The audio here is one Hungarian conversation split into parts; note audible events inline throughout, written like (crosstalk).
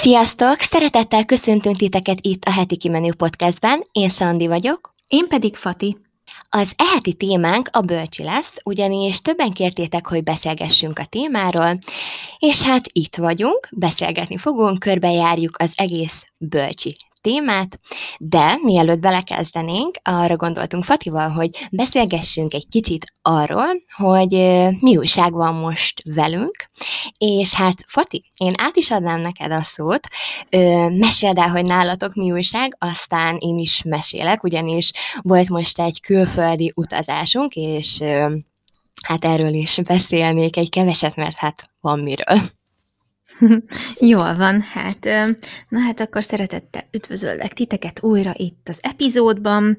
Sziasztok! Szeretettel köszöntünk titeket itt a Heti Kimenő Podcastben. Én Szandi vagyok. Én pedig Fati. Az eheti témánk a bölcsi lesz, ugyanis többen kértétek, hogy beszélgessünk a témáról, és hát itt vagyunk, beszélgetni fogunk, körbejárjuk az egész bölcsi témát, de mielőtt belekezdenénk, arra gondoltunk Fatival, hogy beszélgessünk egy kicsit arról, hogy mi újság van most velünk, és hát Fati, én át is adnám neked a szót, meséld el, hogy nálatok mi újság, aztán én is mesélek, ugyanis volt most egy külföldi utazásunk, és hát erről is beszélnék egy keveset, mert hát van miről. (laughs) Jól van, hát, na hát akkor szeretettel üdvözöllek titeket újra itt az epizódban.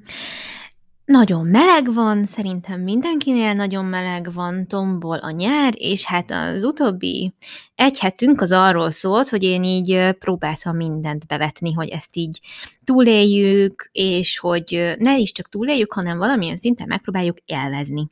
Nagyon meleg van, szerintem mindenkinél nagyon meleg van, tombol a nyár, és hát az utóbbi egy hetünk az arról szólt, hogy én így próbáltam mindent bevetni, hogy ezt így túléljük, és hogy ne is csak túléljük, hanem valamilyen szinten megpróbáljuk élvezni.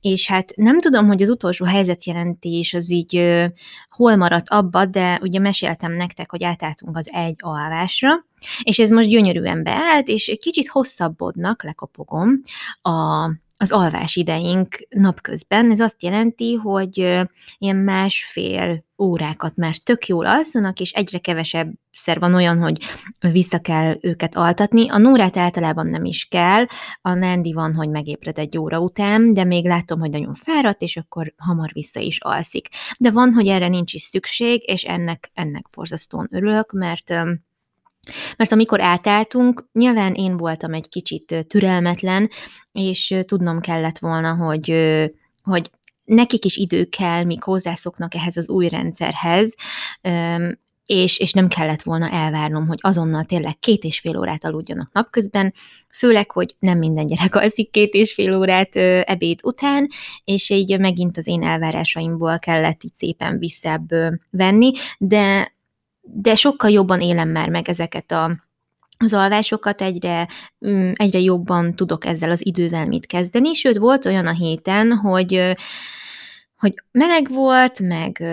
És hát nem tudom, hogy az utolsó helyzetjelentés az így ö, hol maradt abba, de ugye meséltem nektek, hogy átálltunk az egy alvásra, és ez most gyönyörűen beállt, és kicsit hosszabbodnak, lekopogom, a az alvás ideink napközben. Ez azt jelenti, hogy ilyen másfél órákat már tök jól alszanak, és egyre kevesebb szer van olyan, hogy vissza kell őket altatni. A Nórát általában nem is kell, a Nandi van, hogy megébred egy óra után, de még látom, hogy nagyon fáradt, és akkor hamar vissza is alszik. De van, hogy erre nincs is szükség, és ennek, ennek borzasztóan örülök, mert mert amikor átálltunk, nyilván én voltam egy kicsit türelmetlen, és tudnom kellett volna, hogy, hogy nekik is idő kell, míg hozzászoknak ehhez az új rendszerhez, és, és nem kellett volna elvárnom, hogy azonnal tényleg két és fél órát aludjanak napközben, főleg, hogy nem minden gyerek alszik két és fél órát ö, ebéd után, és így megint az én elvárásaimból kellett így szépen visszább ö, venni, de de sokkal jobban élem már meg ezeket a, az alvásokat, egyre, mm, egyre jobban tudok ezzel az idővel mit kezdeni, sőt volt olyan a héten, hogy, hogy meleg volt, meg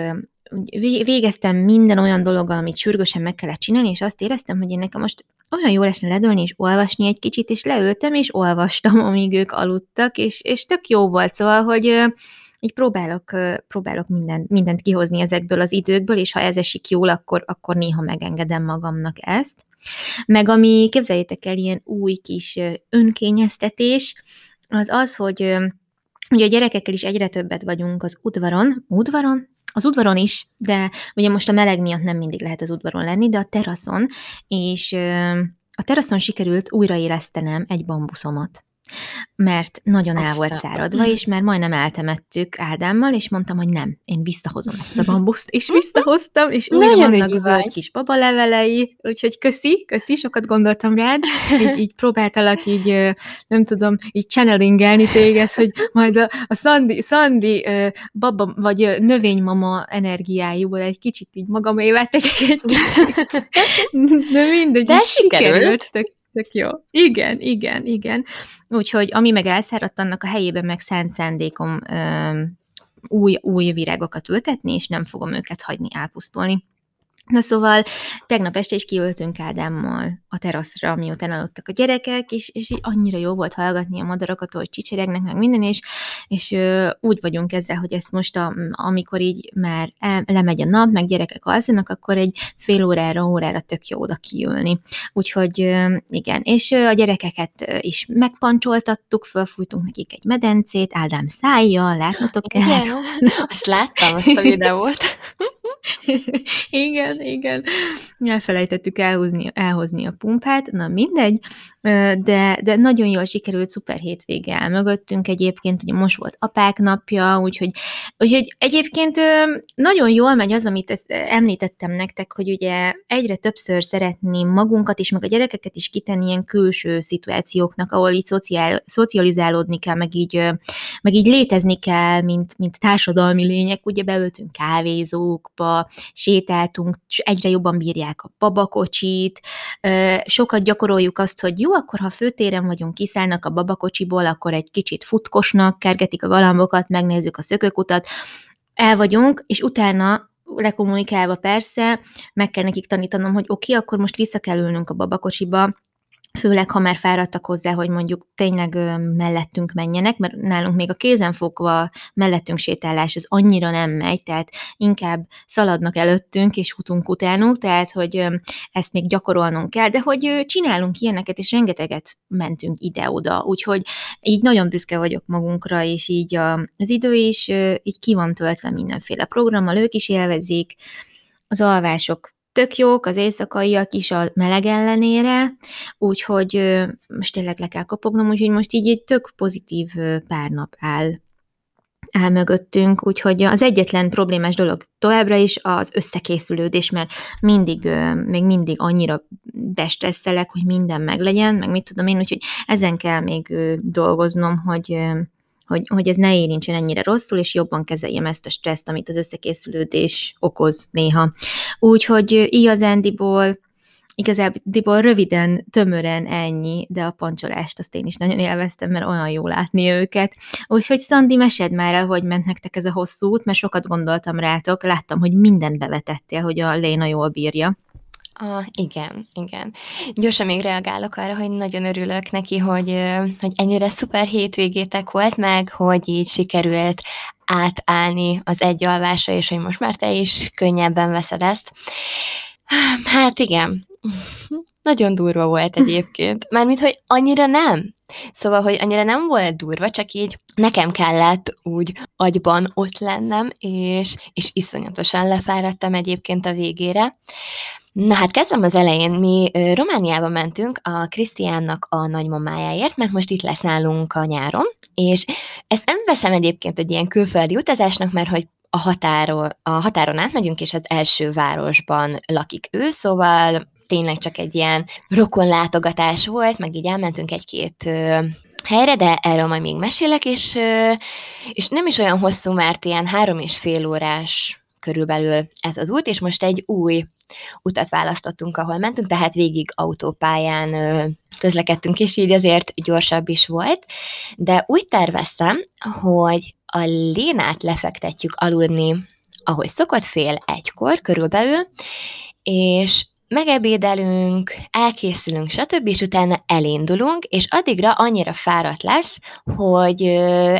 végeztem minden olyan dologgal, amit sürgősen meg kellett csinálni, és azt éreztem, hogy én nekem most olyan jó esne ledölni és olvasni egy kicsit, és leültem, és olvastam, (laughs) amíg ők aludtak, és, és tök jó volt, szóval, hogy így próbálok, próbálok mindent, mindent kihozni ezekből az időkből, és ha ez esik jól, akkor, akkor néha megengedem magamnak ezt. Meg ami, képzeljétek el, ilyen új kis önkényeztetés, az az, hogy ugye a gyerekekkel is egyre többet vagyunk az udvaron, udvaron? Az udvaron is, de ugye most a meleg miatt nem mindig lehet az udvaron lenni, de a teraszon, és a teraszon sikerült újraélesztenem egy bambuszomat mert nagyon el volt száradva, és már majdnem eltemettük Ádámmal, és mondtam, hogy nem, én visszahozom ezt a (laughs) bambuszt, és visszahoztam, és újra vannak zöld kis babalevelei, úgyhogy köszi, köszi, sokat gondoltam rád, így, így próbáltalak így, nem tudom, így channelingelni téged, hogy majd a, a Szandi, Szandi baba, vagy növénymama energiáiból egy kicsit így magamévá tegyek egy kicsit. (laughs) De mindegy, De sikerült. sikerült tök, tök jó. Igen, igen, igen. Úgyhogy ami meg elszáradt, annak a helyében meg szánt szándékom új, új virágokat ültetni, és nem fogom őket hagyni elpusztulni. Na szóval tegnap este is kiöltünk Ádámmal a teraszra, miután aludtak a gyerekek, és, és így annyira jó volt hallgatni a madarakat, hogy csicseregnek, meg minden, és, és ö, úgy vagyunk ezzel, hogy ezt most, a, amikor így már el, lemegy a nap, meg gyerekek alszanak, akkor egy fél órára, órára tök jó oda kiülni. Úgyhogy ö, igen, és ö, a gyerekeket is megpancsoltattuk, fölfújtunk nekik egy medencét, Ádám szájjal, látnotok kell. azt láttam, azt a videót. (laughs) (laughs) igen, igen. Elfelejtettük elhozni, elhozni a pumpát, na mindegy, de, de nagyon jól sikerült, szuper hétvége el mögöttünk egyébként, ugye most volt apák napja, úgyhogy, úgyhogy egyébként nagyon jól megy az, amit említettem nektek, hogy ugye egyre többször szeretném magunkat is, meg a gyerekeket is kitenni ilyen külső szituációknak, ahol így szociál, szocializálódni kell, meg így, meg így létezni kell, mint, mint társadalmi lények, ugye beöltünk kávézókba, sétáltunk, és egyre jobban bírják a babakocsit, sokat gyakoroljuk azt, hogy jó, akkor ha főtéren vagyunk, kiszállnak a babakocsiból, akkor egy kicsit futkosnak, kergetik a galambokat, megnézzük a szökőkutat, el vagyunk, és utána lekommunikálva persze, meg kell nekik tanítanom, hogy oké, okay, akkor most vissza kell ülnünk a babakocsiba, főleg ha már fáradtak hozzá, hogy mondjuk tényleg mellettünk menjenek, mert nálunk még a kézenfogva mellettünk sétálás az annyira nem megy, tehát inkább szaladnak előttünk és futunk utánunk, tehát hogy ezt még gyakorolnunk kell, de hogy csinálunk ilyeneket, és rengeteget mentünk ide-oda, úgyhogy így nagyon büszke vagyok magunkra, és így az idő is így ki van töltve mindenféle programmal, ők is élvezik, az alvások tök jók, az éjszakaiak is a meleg ellenére, úgyhogy most tényleg le kell kopognom, úgyhogy most így egy tök pozitív pár nap áll áll mögöttünk, úgyhogy az egyetlen problémás dolog továbbra is az összekészülődés, mert mindig, még mindig annyira bestresszelek, hogy minden meglegyen, meg mit tudom én, úgyhogy ezen kell még dolgoznom, hogy, hogy, hogy ez ne érintsen ennyire rosszul, és jobban kezeljem ezt a stresszt, amit az összekészülődés okoz néha. Úgyhogy igazándiból igazából röviden, tömören ennyi, de a pancsolást azt én is nagyon élveztem, mert olyan jó látni őket. Úgyhogy Szandi, mesed már el, hogy ment nektek ez a hosszú út, mert sokat gondoltam rátok, láttam, hogy mindent bevetettél, hogy a Léna jól bírja. Ah, igen, igen. Gyorsan még reagálok arra, hogy nagyon örülök neki, hogy, hogy ennyire szuper hétvégétek volt meg, hogy így sikerült átállni az egy alvásra, és hogy most már te is könnyebben veszed ezt. Hát igen, nagyon durva volt egyébként. (laughs) Mármint, hogy annyira nem. Szóval, hogy annyira nem volt durva, csak így nekem kellett úgy agyban ott lennem, és, és iszonyatosan lefáradtam egyébként a végére. Na hát kezdem az elején. Mi Romániába mentünk a Krisztiánnak a nagymamájáért, mert most itt lesz nálunk a nyáron, és ezt nem veszem egyébként egy ilyen külföldi utazásnak, mert hogy a, határon, a határon átmegyünk, és az első városban lakik ő, szóval tényleg csak egy ilyen rokonlátogatás volt, meg így elmentünk egy-két helyre, de erről majd még mesélek, és, és nem is olyan hosszú, mert ilyen három és fél órás körülbelül ez az út, és most egy új utat választottunk, ahol mentünk, tehát végig autópályán közlekedtünk, és így azért gyorsabb is volt, de úgy terveztem, hogy a Lénát lefektetjük aludni, ahogy szokott, fél egykor körülbelül, és megebédelünk, elkészülünk, stb., és utána elindulunk, és addigra annyira fáradt lesz, hogy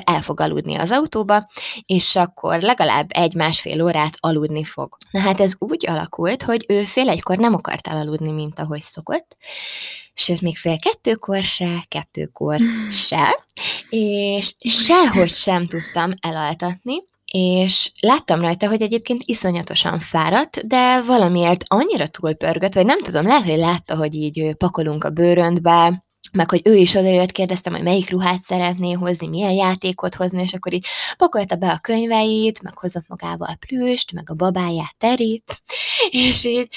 el fog aludni az autóba, és akkor legalább egy-másfél órát aludni fog. Na hát ez úgy alakult, hogy ő fél egykor nem akart elaludni, mint ahogy szokott, sőt, még fél kettőkor se, kettőkor (laughs) se, és sehogy sem tudtam elaltatni, és láttam rajta, hogy egyébként iszonyatosan fáradt, de valamiért annyira túlpörgött, vagy nem tudom, lehet, hogy látta, hogy így pakolunk a bőröntbe, meg hogy ő is odajött, kérdeztem, hogy melyik ruhát szeretné hozni, milyen játékot hozni, és akkor így pakolta be a könyveit, meg hozott magával plüst, meg a babáját terít, (laughs) és így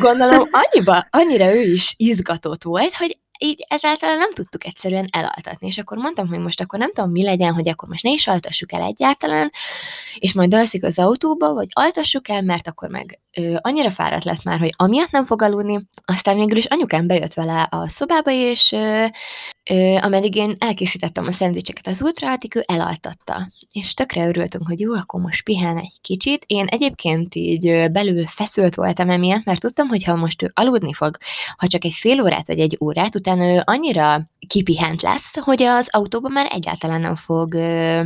gondolom annyiba, annyira ő is izgatott volt, hogy így ezáltal nem tudtuk egyszerűen elaltatni. És akkor mondtam, hogy most akkor nem tudom, mi legyen, hogy akkor most ne is altassuk el egyáltalán, és majd alszik az autóba, vagy altassuk el, mert akkor meg ö, annyira fáradt lesz már, hogy amiatt nem fog aludni. Aztán végül is anyukám bejött vele a szobába, és ö, ö, ameddig én elkészítettem a szendvicseket az addig ő elaltatta. És tökre örültünk, hogy jó, akkor most pihen egy kicsit. Én egyébként így belül feszült voltam emiatt, mert tudtam, hogy ha most ő aludni fog, ha csak egy fél órát vagy egy órát, utána ő annyira kipihent lesz, hogy az autóban már egyáltalán nem fog ö,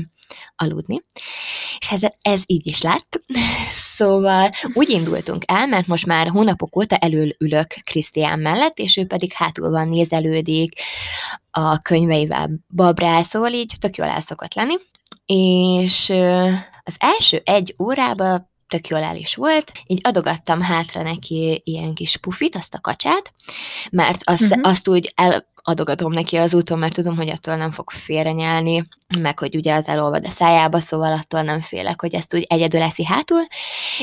aludni. És ez, ez így is lett. (laughs) Szóval úgy indultunk el, mert most már hónapok óta elől ülök Krisztián mellett, és ő pedig hátul van, nézelődik a könyveivel babrál, szóval így tök jól el szokott lenni. És az első egy órában tök jól el is volt, így adogattam hátra neki ilyen kis pufit, azt a kacsát, mert azt, uh-huh. azt úgy el, adogatom neki az úton, mert tudom, hogy attól nem fog félrenyelni, meg hogy ugye az elolvad a szájába, szóval attól nem félek, hogy ezt úgy egyedül eszi hátul,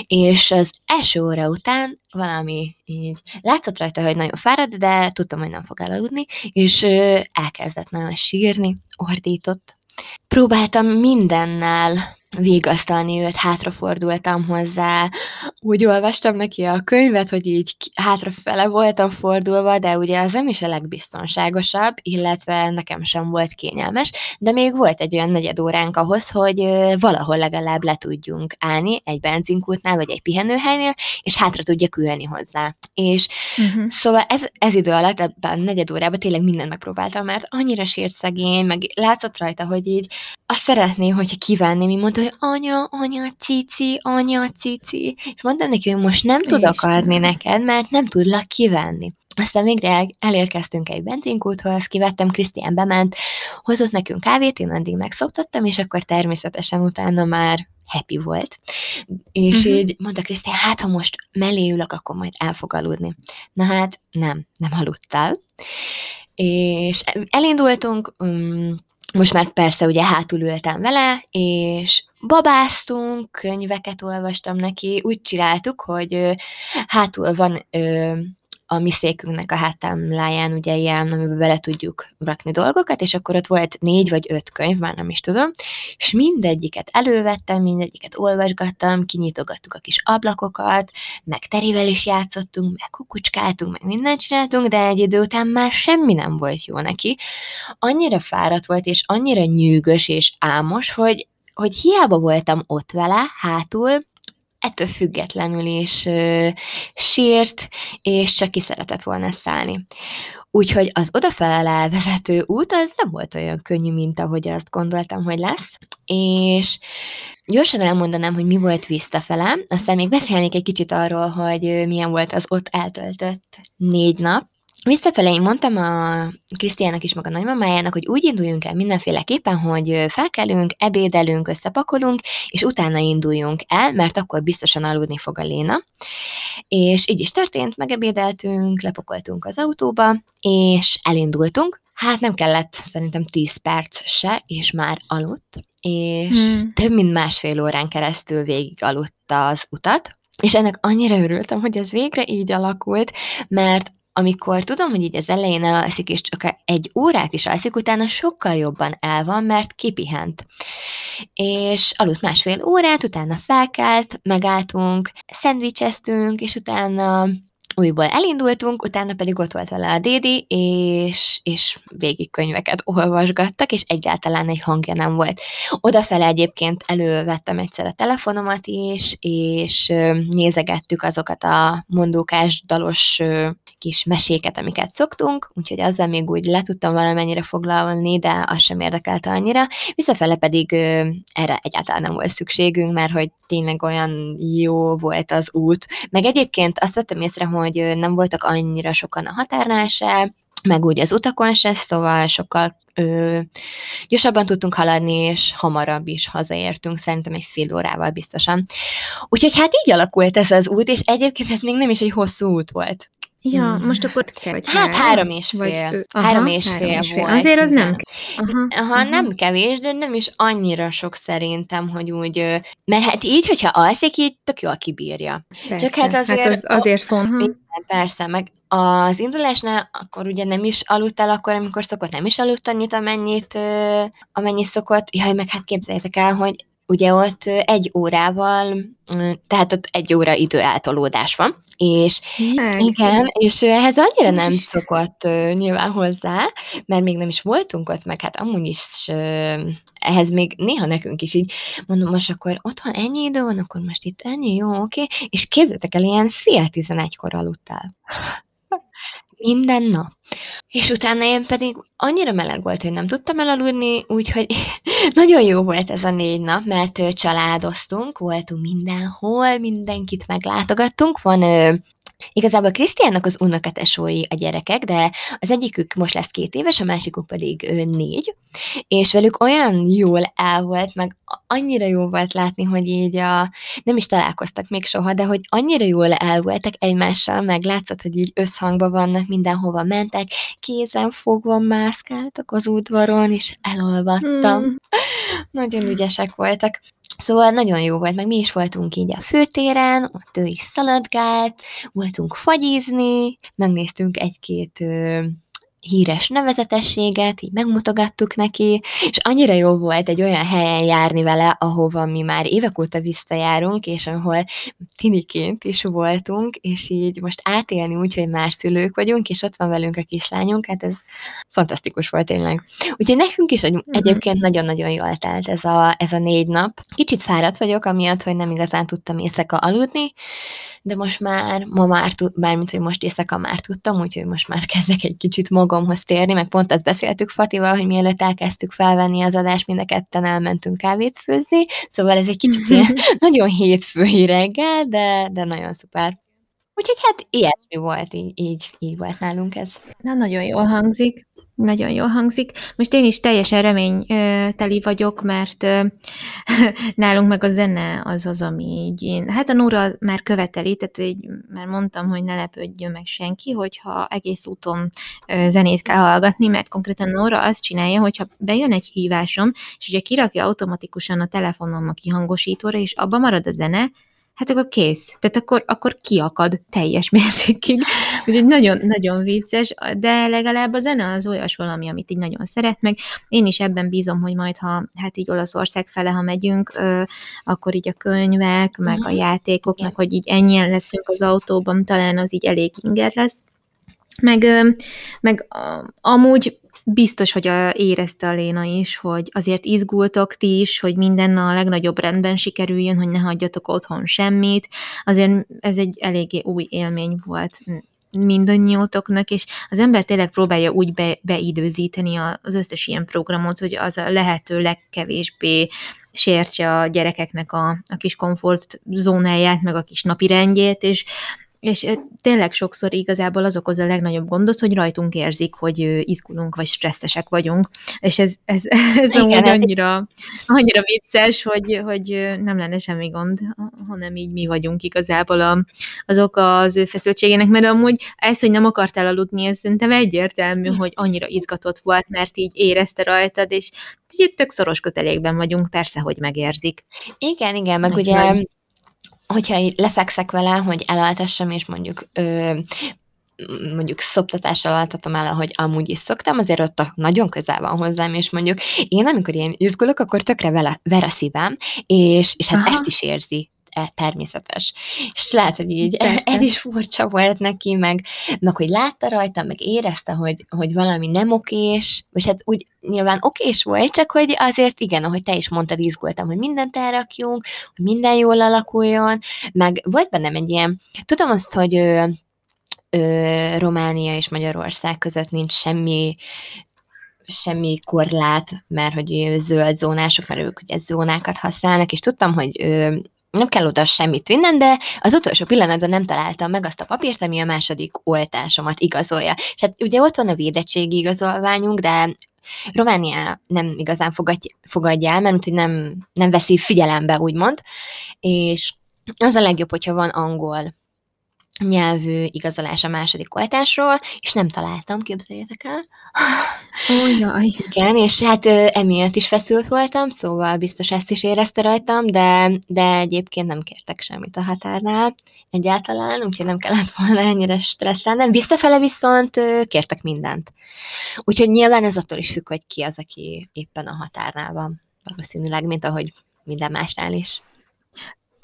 és az első óra után valami így látszott rajta, hogy nagyon fáradt, de tudtam, hogy nem fog elaludni, és elkezdett nagyon sírni, ordított, Próbáltam mindennel végasztalni őt, hátrafordultam hozzá, úgy olvastam neki a könyvet, hogy így hátrafele voltam fordulva, de ugye az nem is a legbiztonságosabb, illetve nekem sem volt kényelmes, de még volt egy olyan negyed óránk ahhoz, hogy valahol legalább le tudjunk állni egy benzinkútnál, vagy egy pihenőhelynél, és hátra tudjak ülni hozzá. És uh-huh. szóval ez, ez idő alatt, ebben a negyed órában tényleg mindent megpróbáltam, mert annyira sért szegény, meg látszott rajta, hogy így azt szeretné, hogyha kivenni, mi mondta, hogy anya, anya, cici, anya, cici. És mondtam neki, hogy most nem tudok Isten. adni neked, mert nem tudlak kivenni. Aztán végre elérkeztünk egy benzinkúthoz, kivettem, Krisztián bement, hozott nekünk kávét, én addig megszoptattam, és akkor természetesen utána már happy volt. És uh-huh. így mondta Krisztián, hát ha most mellé ülök, akkor majd el fog aludni. Na hát nem, nem aludtál. És elindultunk, um, most már persze ugye hátul ültem vele, és babáztunk, könyveket olvastam neki, úgy csináltuk, hogy hátul van a mi székünknek a hátámláján ugye ilyen, amiben bele tudjuk rakni dolgokat, és akkor ott volt négy vagy öt könyv, már nem is tudom, és mindegyiket elővettem, mindegyiket olvasgattam, kinyitogattuk a kis ablakokat, meg terivel is játszottunk, meg kukucskáltunk, meg mindent csináltunk, de egy idő után már semmi nem volt jó neki. Annyira fáradt volt, és annyira nyűgös és álmos, hogy hogy hiába voltam ott vele, hátul, ettől függetlenül is ö, sírt, és csak ki szeretett volna szállni. Úgyhogy az odafele vezető út az nem volt olyan könnyű, mint ahogy azt gondoltam, hogy lesz, és gyorsan elmondanám, hogy mi volt visszafele, aztán még beszélnék egy kicsit arról, hogy milyen volt az ott eltöltött négy nap, Visszafele én mondtam a Krisztiának is, meg a nagymamájának, hogy úgy induljunk el mindenféleképpen, hogy felkelünk, ebédelünk, összepakolunk, és utána induljunk el, mert akkor biztosan aludni fog a Léna. És így is történt, megebédeltünk, lepakoltunk az autóba, és elindultunk. Hát nem kellett szerintem 10 perc se, és már aludt, és hmm. több mint másfél órán keresztül végig aludta az utat, és ennek annyira örültem, hogy ez végre így alakult, mert amikor tudom, hogy így az elején elalszik, és csak egy órát is alszik, utána sokkal jobban el van, mert kipihent. És aludt másfél órát, utána felkelt, megálltunk, szendvicseztünk, és utána újból elindultunk, utána pedig ott volt vele a Dédi, és, és végig könyveket olvasgattak, és egyáltalán egy hangja nem volt. Odafele egyébként elővettem egyszer a telefonomat is, és nézegettük azokat a mondókás, dalos kis meséket, amiket szoktunk, úgyhogy azzal még úgy le tudtam valamennyire foglalni, de az sem érdekelte annyira. Visszafele pedig ö, erre egyáltalán nem volt szükségünk, mert hogy tényleg olyan jó volt az út. Meg egyébként azt vettem észre, hogy nem voltak annyira sokan a határnál se, meg úgy az utakon se, szóval sokkal ö, gyorsabban tudtunk haladni, és hamarabb is hazaértünk, szerintem egy fél órával biztosan. Úgyhogy hát így alakult ez az út, és egyébként ez még nem is egy hosszú út volt. Ja, mm. most akkor kell, hogy Hát három, három és fél. Vagy, aha, három és három fél és fél. volt. Azért az nem aha, aha, aha, nem kevés, de nem is annyira sok szerintem, hogy úgy, mert hát így, hogyha alszik, így tök jól kibírja. Persze, Csak hát azért... Hát az, azért font. Persze, meg az indulásnál akkor ugye nem is aludtál akkor, amikor szokott, nem is aludt annyit, amennyit, amennyit szokott. Jaj, meg hát képzeljétek el, hogy ugye ott egy órával, tehát ott egy óra idő eltolódás van, és Meg. igen, és ehhez annyira nem szokott nyilván hozzá, mert még nem is voltunk ott, meg hát amúgy is ehhez még néha nekünk is így mondom, most akkor otthon ennyi idő van, akkor most itt ennyi, jó, oké, és képzeljétek el, ilyen fél tizenegykor aludtál. Minden nap. És utána én pedig annyira meleg volt, hogy nem tudtam elaludni, úgyhogy (laughs) nagyon jó volt ez a négy nap, mert családoztunk, voltunk mindenhol, mindenkit meglátogattunk, van Igazából Krisztiánnak az unokatesói a gyerekek, de az egyikük most lesz két éves, a másikuk pedig ő, négy, és velük olyan jól el volt, meg annyira jó volt látni, hogy így a, nem is találkoztak még soha, de hogy annyira jól el voltak egymással, meg látszott, hogy így összhangban vannak, mindenhova mentek, kézen fogva mászkáltak az udvaron, és elolvattam. Hmm. (laughs) Nagyon ügyesek voltak. Szóval nagyon jó volt, meg mi is voltunk így a főtéren, ott ő is szaladgált, voltunk fagyizni, megnéztünk egy-két híres nevezetességet, így megmutogattuk neki, és annyira jó volt egy olyan helyen járni vele, ahova mi már évek óta visszajárunk, és ahol tiniként is voltunk, és így most átélni úgy, hogy más szülők vagyunk, és ott van velünk a kislányunk, hát ez fantasztikus volt tényleg. Úgyhogy nekünk is egy, egyébként nagyon-nagyon jól telt ez a, ez a négy nap. Kicsit fáradt vagyok, amiatt, hogy nem igazán tudtam éjszaka aludni, de most már, ma már, tud, bármint, hogy most éjszaka már tudtam, úgyhogy most már kezdek egy kicsit magamhoz térni, meg pont azt beszéltük Fatival, hogy mielőtt elkezdtük felvenni az adást, mind a ketten elmentünk kávét főzni, szóval ez egy kicsit (laughs) ilyen nagyon hétfői reggel, de, de nagyon szuper. Úgyhogy hát ilyesmi volt, így, így, így volt nálunk ez. Na, nagyon jól hangzik. Nagyon jól hangzik. Most én is teljesen reményteli vagyok, mert (laughs) nálunk meg a zene az az, ami így én... Hát a Nóra már követeli, tehát így már mondtam, hogy ne lepődjön meg senki, hogyha egész úton zenét kell hallgatni, mert konkrétan Nóra azt csinálja, hogyha bejön egy hívásom, és ugye kirakja automatikusan a telefonom a kihangosítóra, és abba marad a zene, hát akkor kész. Tehát akkor, akkor kiakad teljes (laughs) mértékig. Úgyhogy nagyon-nagyon vicces, de legalább a zene az olyas valami, amit így nagyon szeret, meg én is ebben bízom, hogy majd, ha hát így Olaszország fele, ha megyünk, akkor így a könyvek, meg uh-huh. a mhm. játékoknak, hogy így ennyien leszünk az autóban, talán az így elég inger lesz. Meg, meg amúgy biztos, hogy a, érezte a Léna is, hogy azért izgultok ti is, hogy minden a legnagyobb rendben sikerüljön, hogy ne hagyjatok otthon semmit. Azért ez egy eléggé új élmény volt mindannyiótoknak, és az ember tényleg próbálja úgy be, beidőzíteni az összes ilyen programot, hogy az a lehető legkevésbé sértse a gyerekeknek a, a kis komfortzónáját, meg a kis napi rendjét, és és tényleg sokszor igazából az okoz a legnagyobb gondot, hogy rajtunk érzik, hogy izgulunk, vagy stresszesek vagyunk, és ez, ez, (laughs) ez Igen, amúgy hát annyira, annyira vicces, hogy, hogy nem lenne semmi gond, hanem így mi vagyunk igazából a, azok az ő feszültségének, mert amúgy ez, hogy nem akartál aludni, ez szerintem egyértelmű, hogy annyira izgatott volt, mert így érezte rajtad, és így tök szoros kötelékben vagyunk, persze, hogy megérzik. Igen, igen, meg ugye hogyha lefekszek vele, hogy elaltassam, és mondjuk ö, mondjuk szoptatással altatom el, ahogy amúgy is szoktam, azért ott nagyon közel van hozzám, és mondjuk én amikor ilyen izgulok, akkor tökre vele, ver a szívem, és, és hát Aha. ezt is érzi természetes. És lehet, hogy így Persze. (laughs) ez is furcsa volt neki, meg, meg hogy látta rajta, meg érezte, hogy, hogy valami nem okés, és hát úgy nyilván okés volt, csak hogy azért igen, ahogy te is mondtad, izgultam, hogy mindent elrakjunk, hogy minden jól alakuljon, meg volt bennem egy ilyen, tudom azt, hogy ö, ö, Románia és Magyarország között nincs semmi semmi korlát, mert hogy zöld zónások, mert ők ugye zónákat használnak, és tudtam, hogy ő, nem kell oda semmit vinnem, de az utolsó pillanatban nem találtam meg azt a papírt, ami a második oltásomat igazolja. És hát ugye ott van a védettségi igazolványunk, de Románia nem igazán fogadja, fogadja el, mert hogy nem, nem veszi figyelembe, úgymond, és az a legjobb, hogyha van angol nyelvű igazolás a második oltásról, és nem találtam, képzeljétek el. Oh, jaj. Igen, és hát emiatt is feszült voltam, szóval biztos ezt is érezte rajtam, de, de egyébként nem kértek semmit a határnál egyáltalán, úgyhogy nem kellett volna ennyire stresszelnem. Visszafele viszont kértek mindent. Úgyhogy nyilván ez attól is függ, hogy ki az, aki éppen a határnál van. Valószínűleg, mint ahogy minden másnál is.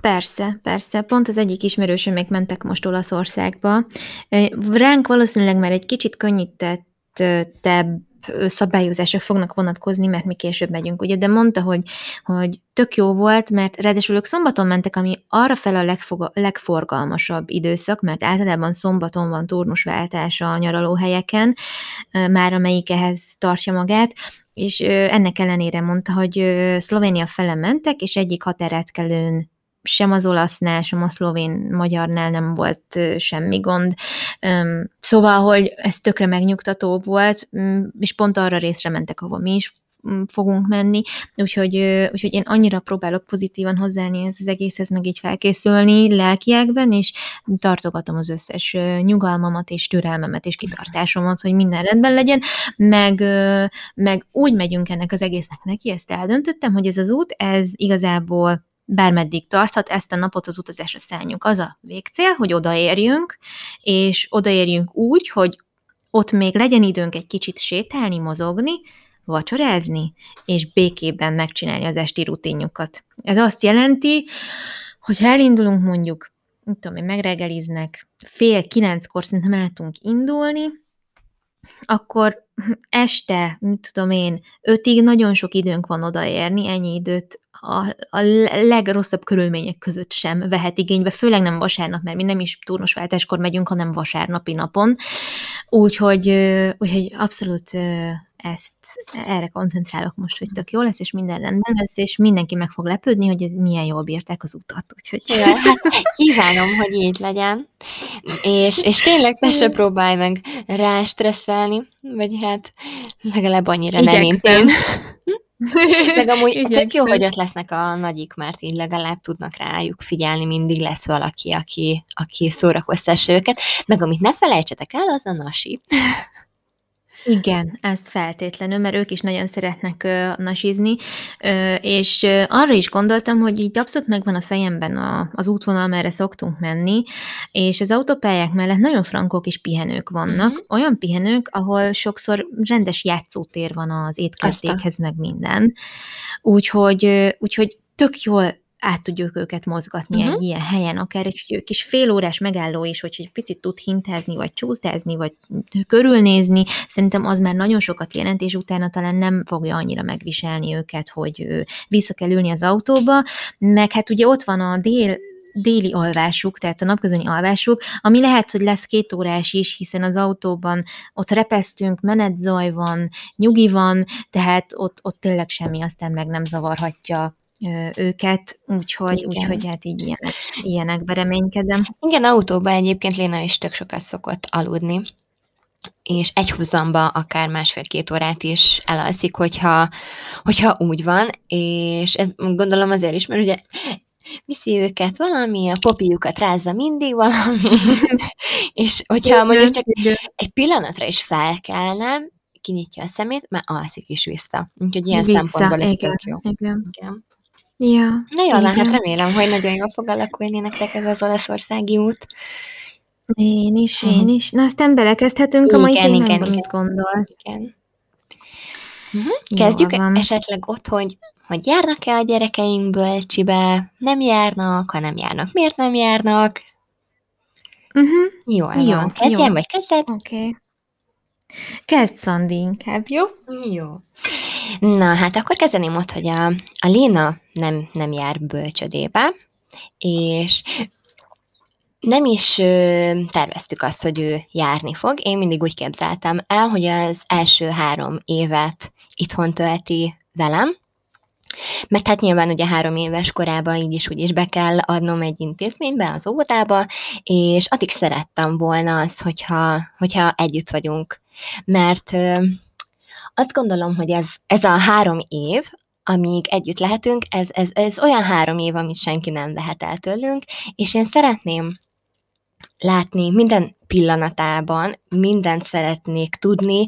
Persze, persze. Pont az egyik ismerősöm még mentek most Olaszországba. Ránk valószínűleg már egy kicsit könnyítettebb szabályozások fognak vonatkozni, mert mi később megyünk, ugye, de mondta, hogy, hogy tök jó volt, mert ráadásul ők szombaton mentek, ami arra fel a legfog, legforgalmasabb időszak, mert általában szombaton van turnusváltás a nyaralóhelyeken, már amelyik ehhez tartja magát, és ennek ellenére mondta, hogy Szlovénia fele mentek, és egyik határátkelőn sem az olasznál, sem a szlovén magyarnál nem volt semmi gond. Szóval, hogy ez tökre megnyugtató volt, és pont arra részre mentek, ahova mi is fogunk menni, úgyhogy, úgyhogy én annyira próbálok pozitívan hozzáállni ez az egészhez, meg így felkészülni lelkiekben, és tartogatom az összes nyugalmamat és türelmemet és kitartásomat, hogy minden rendben legyen, meg, meg úgy megyünk ennek az egésznek neki, ezt eldöntöttem, hogy ez az út, ez igazából bármeddig tarthat, ezt a napot az utazásra szálljuk. Az a végcél, hogy odaérjünk, és odaérjünk úgy, hogy ott még legyen időnk egy kicsit sétálni, mozogni, vacsorázni, és békében megcsinálni az esti rutinjukat. Ez azt jelenti, hogy ha elindulunk mondjuk, nem tudom én, megregeliznek, fél kilenckor szerintem el tudunk indulni, akkor este, mit tudom én, ötig nagyon sok időnk van odaérni, ennyi időt a, a legrosszabb körülmények között sem vehet igénybe, főleg nem vasárnap, mert mi nem is turnosváltáskor megyünk, hanem vasárnapi napon. Úgyhogy, úgyhogy abszolút ezt, erre koncentrálok most, hogy tök jó lesz, és minden rendben lesz, és mindenki meg fog lepődni, hogy ez milyen jól bírták az utat. Úgyhogy... Ja, hát kívánom, hogy így legyen. És, és tényleg te se próbálj meg rá stresszelni, vagy hát legalább annyira Igyekszem. nem, mint én. Meg amúgy (laughs) tök jó, hogy ott lesznek a nagyik, mert így legalább tudnak rájuk figyelni, mindig lesz valaki, aki, aki szórakoztassa őket. Meg amit ne felejtsetek el, az a nasi. Igen, ezt feltétlenül, mert ők is nagyon szeretnek ö, nasizni, ö, és ö, arra is gondoltam, hogy így abszolút megvan a fejemben a, az útvonal, merre szoktunk menni, és az autópályák mellett nagyon frankok és pihenők vannak, mm-hmm. olyan pihenők, ahol sokszor rendes játszótér van az étkezdékhez, meg minden. Úgyhogy, úgyhogy tök jól át tudjuk őket mozgatni uh-huh. egy ilyen helyen, akár egy kis félórás megálló is, hogy egy picit tud hintázni, vagy csúszdázni, vagy körülnézni, szerintem az már nagyon sokat jelent, és utána talán nem fogja annyira megviselni őket, hogy vissza kell ülni az autóba, meg hát ugye ott van a dél déli alvásuk, tehát a napközöni alvásuk, ami lehet, hogy lesz két órás is, hiszen az autóban ott repesztünk, menetzaj van, nyugi van, tehát ott, ott tényleg semmi aztán meg nem zavarhatja őket, úgyhogy, úgyhogy hát így ilyenek, ilyenekbe reménykedem. Igen, autóban egyébként Léna is tök sokat szokott aludni, és egy húzamba akár másfél-két órát is elalszik, hogyha, hogyha úgy van, és ez gondolom azért is, mert ugye viszi őket valami, a popiukat rázza mindig valami, (laughs) és hogyha mondjuk csak egy pillanatra is felkelne, kinyitja a szemét, már alszik is vissza. Úgyhogy ilyen vissza, szempontból ez igen, tök jó. Igen. igen. Ja, Na jó, van, hát remélem, hogy nagyon jól fog alakulni nektek ez az olaszországi út. Én is, én uh-huh. is. Na, aztán belekezdhetünk igen, a mai témánkba, igen, mit gondolsz? Igen. Uh-huh. Kezdjük van. esetleg ott, hogy, hogy járnak-e a gyerekeink bölcsibe, nem járnak, ha nem járnak, miért nem járnak? Uh-huh. Jó, jó, van. Kezdjem, jó. vagy kezded? Oké. Okay. Kezd, Szandi, inkább, jó? Jó. Na, hát akkor kezdeném ott, hogy a, a Léna nem, nem jár bölcsödébe, és nem is ö, terveztük azt, hogy ő járni fog. Én mindig úgy képzeltem el, hogy az első három évet itthon tölti velem, mert hát nyilván ugye három éves korában így is úgy is be kell adnom egy intézménybe, az óvodába, és addig szerettem volna azt, hogyha, hogyha együtt vagyunk. Mert azt gondolom, hogy ez, ez a három év, amíg együtt lehetünk, ez, ez, ez olyan három év, amit senki nem vehet el tőlünk, és én szeretném látni minden pillanatában, mindent szeretnék tudni,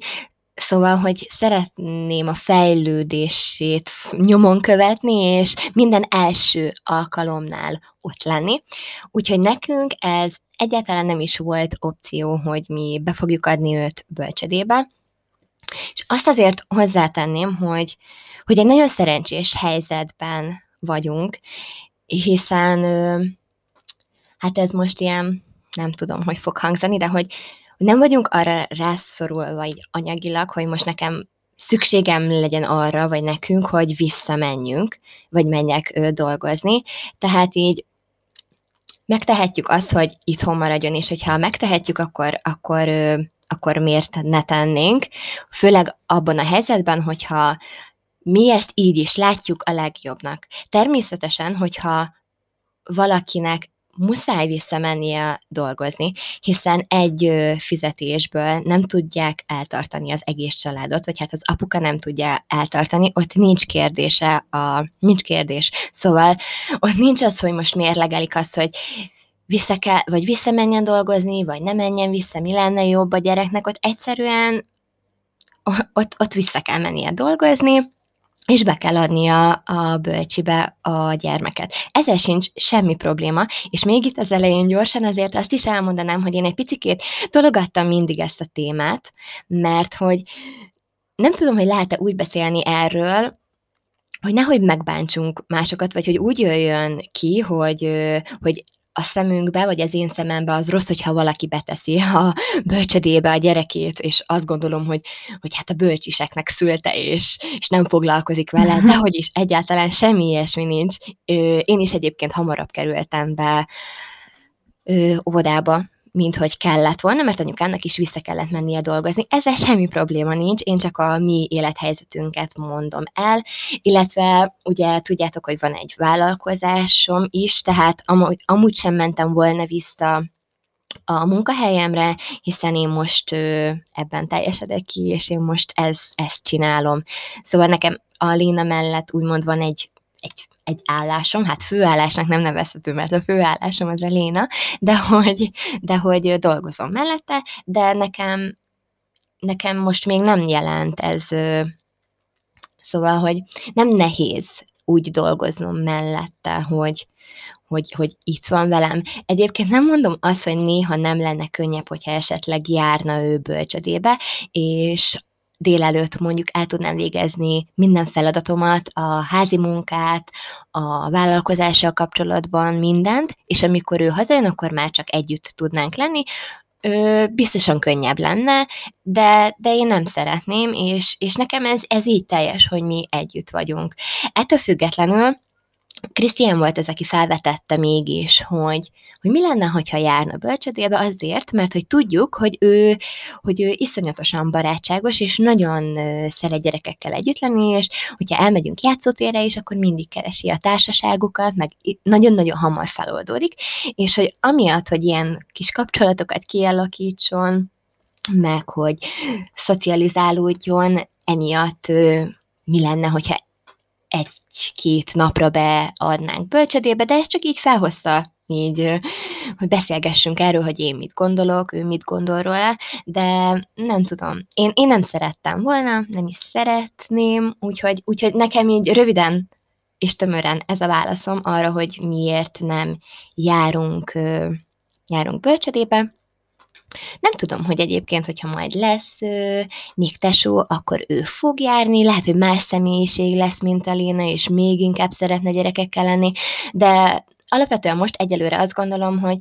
Szóval, hogy szeretném a fejlődését nyomon követni, és minden első alkalomnál ott lenni. Úgyhogy nekünk ez egyáltalán nem is volt opció, hogy mi be fogjuk adni őt bölcsödébe, és azt azért hozzátenném, hogy, hogy egy nagyon szerencsés helyzetben vagyunk, hiszen hát ez most ilyen, nem tudom, hogy fog hangzani, de hogy nem vagyunk arra rászorulva így anyagilag, hogy most nekem szükségem legyen arra, vagy nekünk, hogy visszamenjünk, vagy menjek ö, dolgozni. Tehát így megtehetjük azt, hogy itthon maradjon, és hogyha megtehetjük, akkor, akkor akkor miért ne tennénk, főleg abban a helyzetben, hogyha mi ezt így is látjuk a legjobbnak. Természetesen, hogyha valakinek muszáj visszamennie dolgozni, hiszen egy fizetésből nem tudják eltartani az egész családot, vagy hát az apuka nem tudja eltartani, ott nincs kérdése, a, nincs kérdés. Szóval ott nincs az, hogy most mérlegelik azt, hogy vissza kell, vagy visszamenjen dolgozni, vagy nem menjen vissza, mi lenne jobb a gyereknek, ott egyszerűen ott, ott vissza kell mennie dolgozni, és be kell adnia a bölcsibe a gyermeket. Ezzel sincs semmi probléma, és még itt az elején gyorsan azért azt is elmondanám, hogy én egy picikét tologattam mindig ezt a témát, mert hogy nem tudom, hogy lehet-e úgy beszélni erről, hogy nehogy megbántsunk másokat, vagy hogy úgy jöjjön ki, hogy, hogy a szemünkbe, vagy az én szemembe az rossz, hogyha valaki beteszi a bölcsödébe a gyerekét, és azt gondolom, hogy, hogy hát a bölcsiseknek szülte, és, és nem foglalkozik vele, de (laughs) hogy is egyáltalán semmi ilyesmi nincs. Én is egyébként hamarabb kerültem be óvodába, mint hogy kellett volna, mert anyukámnak is vissza kellett mennie dolgozni. Ezzel semmi probléma nincs, én csak a mi élethelyzetünket mondom el, illetve ugye tudjátok, hogy van egy vállalkozásom is, tehát amúgy, amúgy sem mentem volna vissza a munkahelyemre, hiszen én most ö, ebben teljesedek ki, és én most ez, ezt csinálom. Szóval nekem a Léna mellett úgymond van egy, egy egy állásom, hát főállásnak nem nevezhető, mert a főállásom az a Léna, de hogy, de hogy dolgozom mellette, de nekem, nekem most még nem jelent ez, szóval, hogy nem nehéz úgy dolgoznom mellette, hogy, hogy, hogy itt van velem. Egyébként nem mondom azt, hogy néha nem lenne könnyebb, hogyha esetleg járna ő bölcsödébe, és délelőtt mondjuk el tudnám végezni minden feladatomat, a házi munkát, a vállalkozással kapcsolatban mindent, és amikor ő hazajön, akkor már csak együtt tudnánk lenni, ö, biztosan könnyebb lenne, de, de én nem szeretném, és, és nekem ez, ez így teljes, hogy mi együtt vagyunk. Ettől függetlenül Krisztián volt az, aki felvetette mégis, hogy, hogy mi lenne, ha járna bölcsödébe azért, mert hogy tudjuk, hogy ő, hogy ő iszonyatosan barátságos, és nagyon szeret gyerekekkel együtt lenni, és hogyha elmegyünk játszótérre is, akkor mindig keresi a társaságukat, meg nagyon-nagyon hamar feloldódik, és hogy amiatt, hogy ilyen kis kapcsolatokat kialakítson, meg hogy szocializálódjon, emiatt mi lenne, hogyha egy-két napra beadnánk bölcsödébe, de ez csak így felhozta így, hogy beszélgessünk erről, hogy én mit gondolok, ő mit gondol róla, de nem tudom. Én, én nem szerettem volna, nem is szeretném, úgyhogy, úgyhogy nekem így röviden és tömören ez a válaszom arra, hogy miért nem járunk, járunk bölcsödébe. Nem tudom, hogy egyébként, hogyha majd lesz ö, még tesó, akkor ő fog járni, lehet, hogy más személyiség lesz, mint a Léna, és még inkább szeretne gyerekekkel lenni, de alapvetően most egyelőre azt gondolom, hogy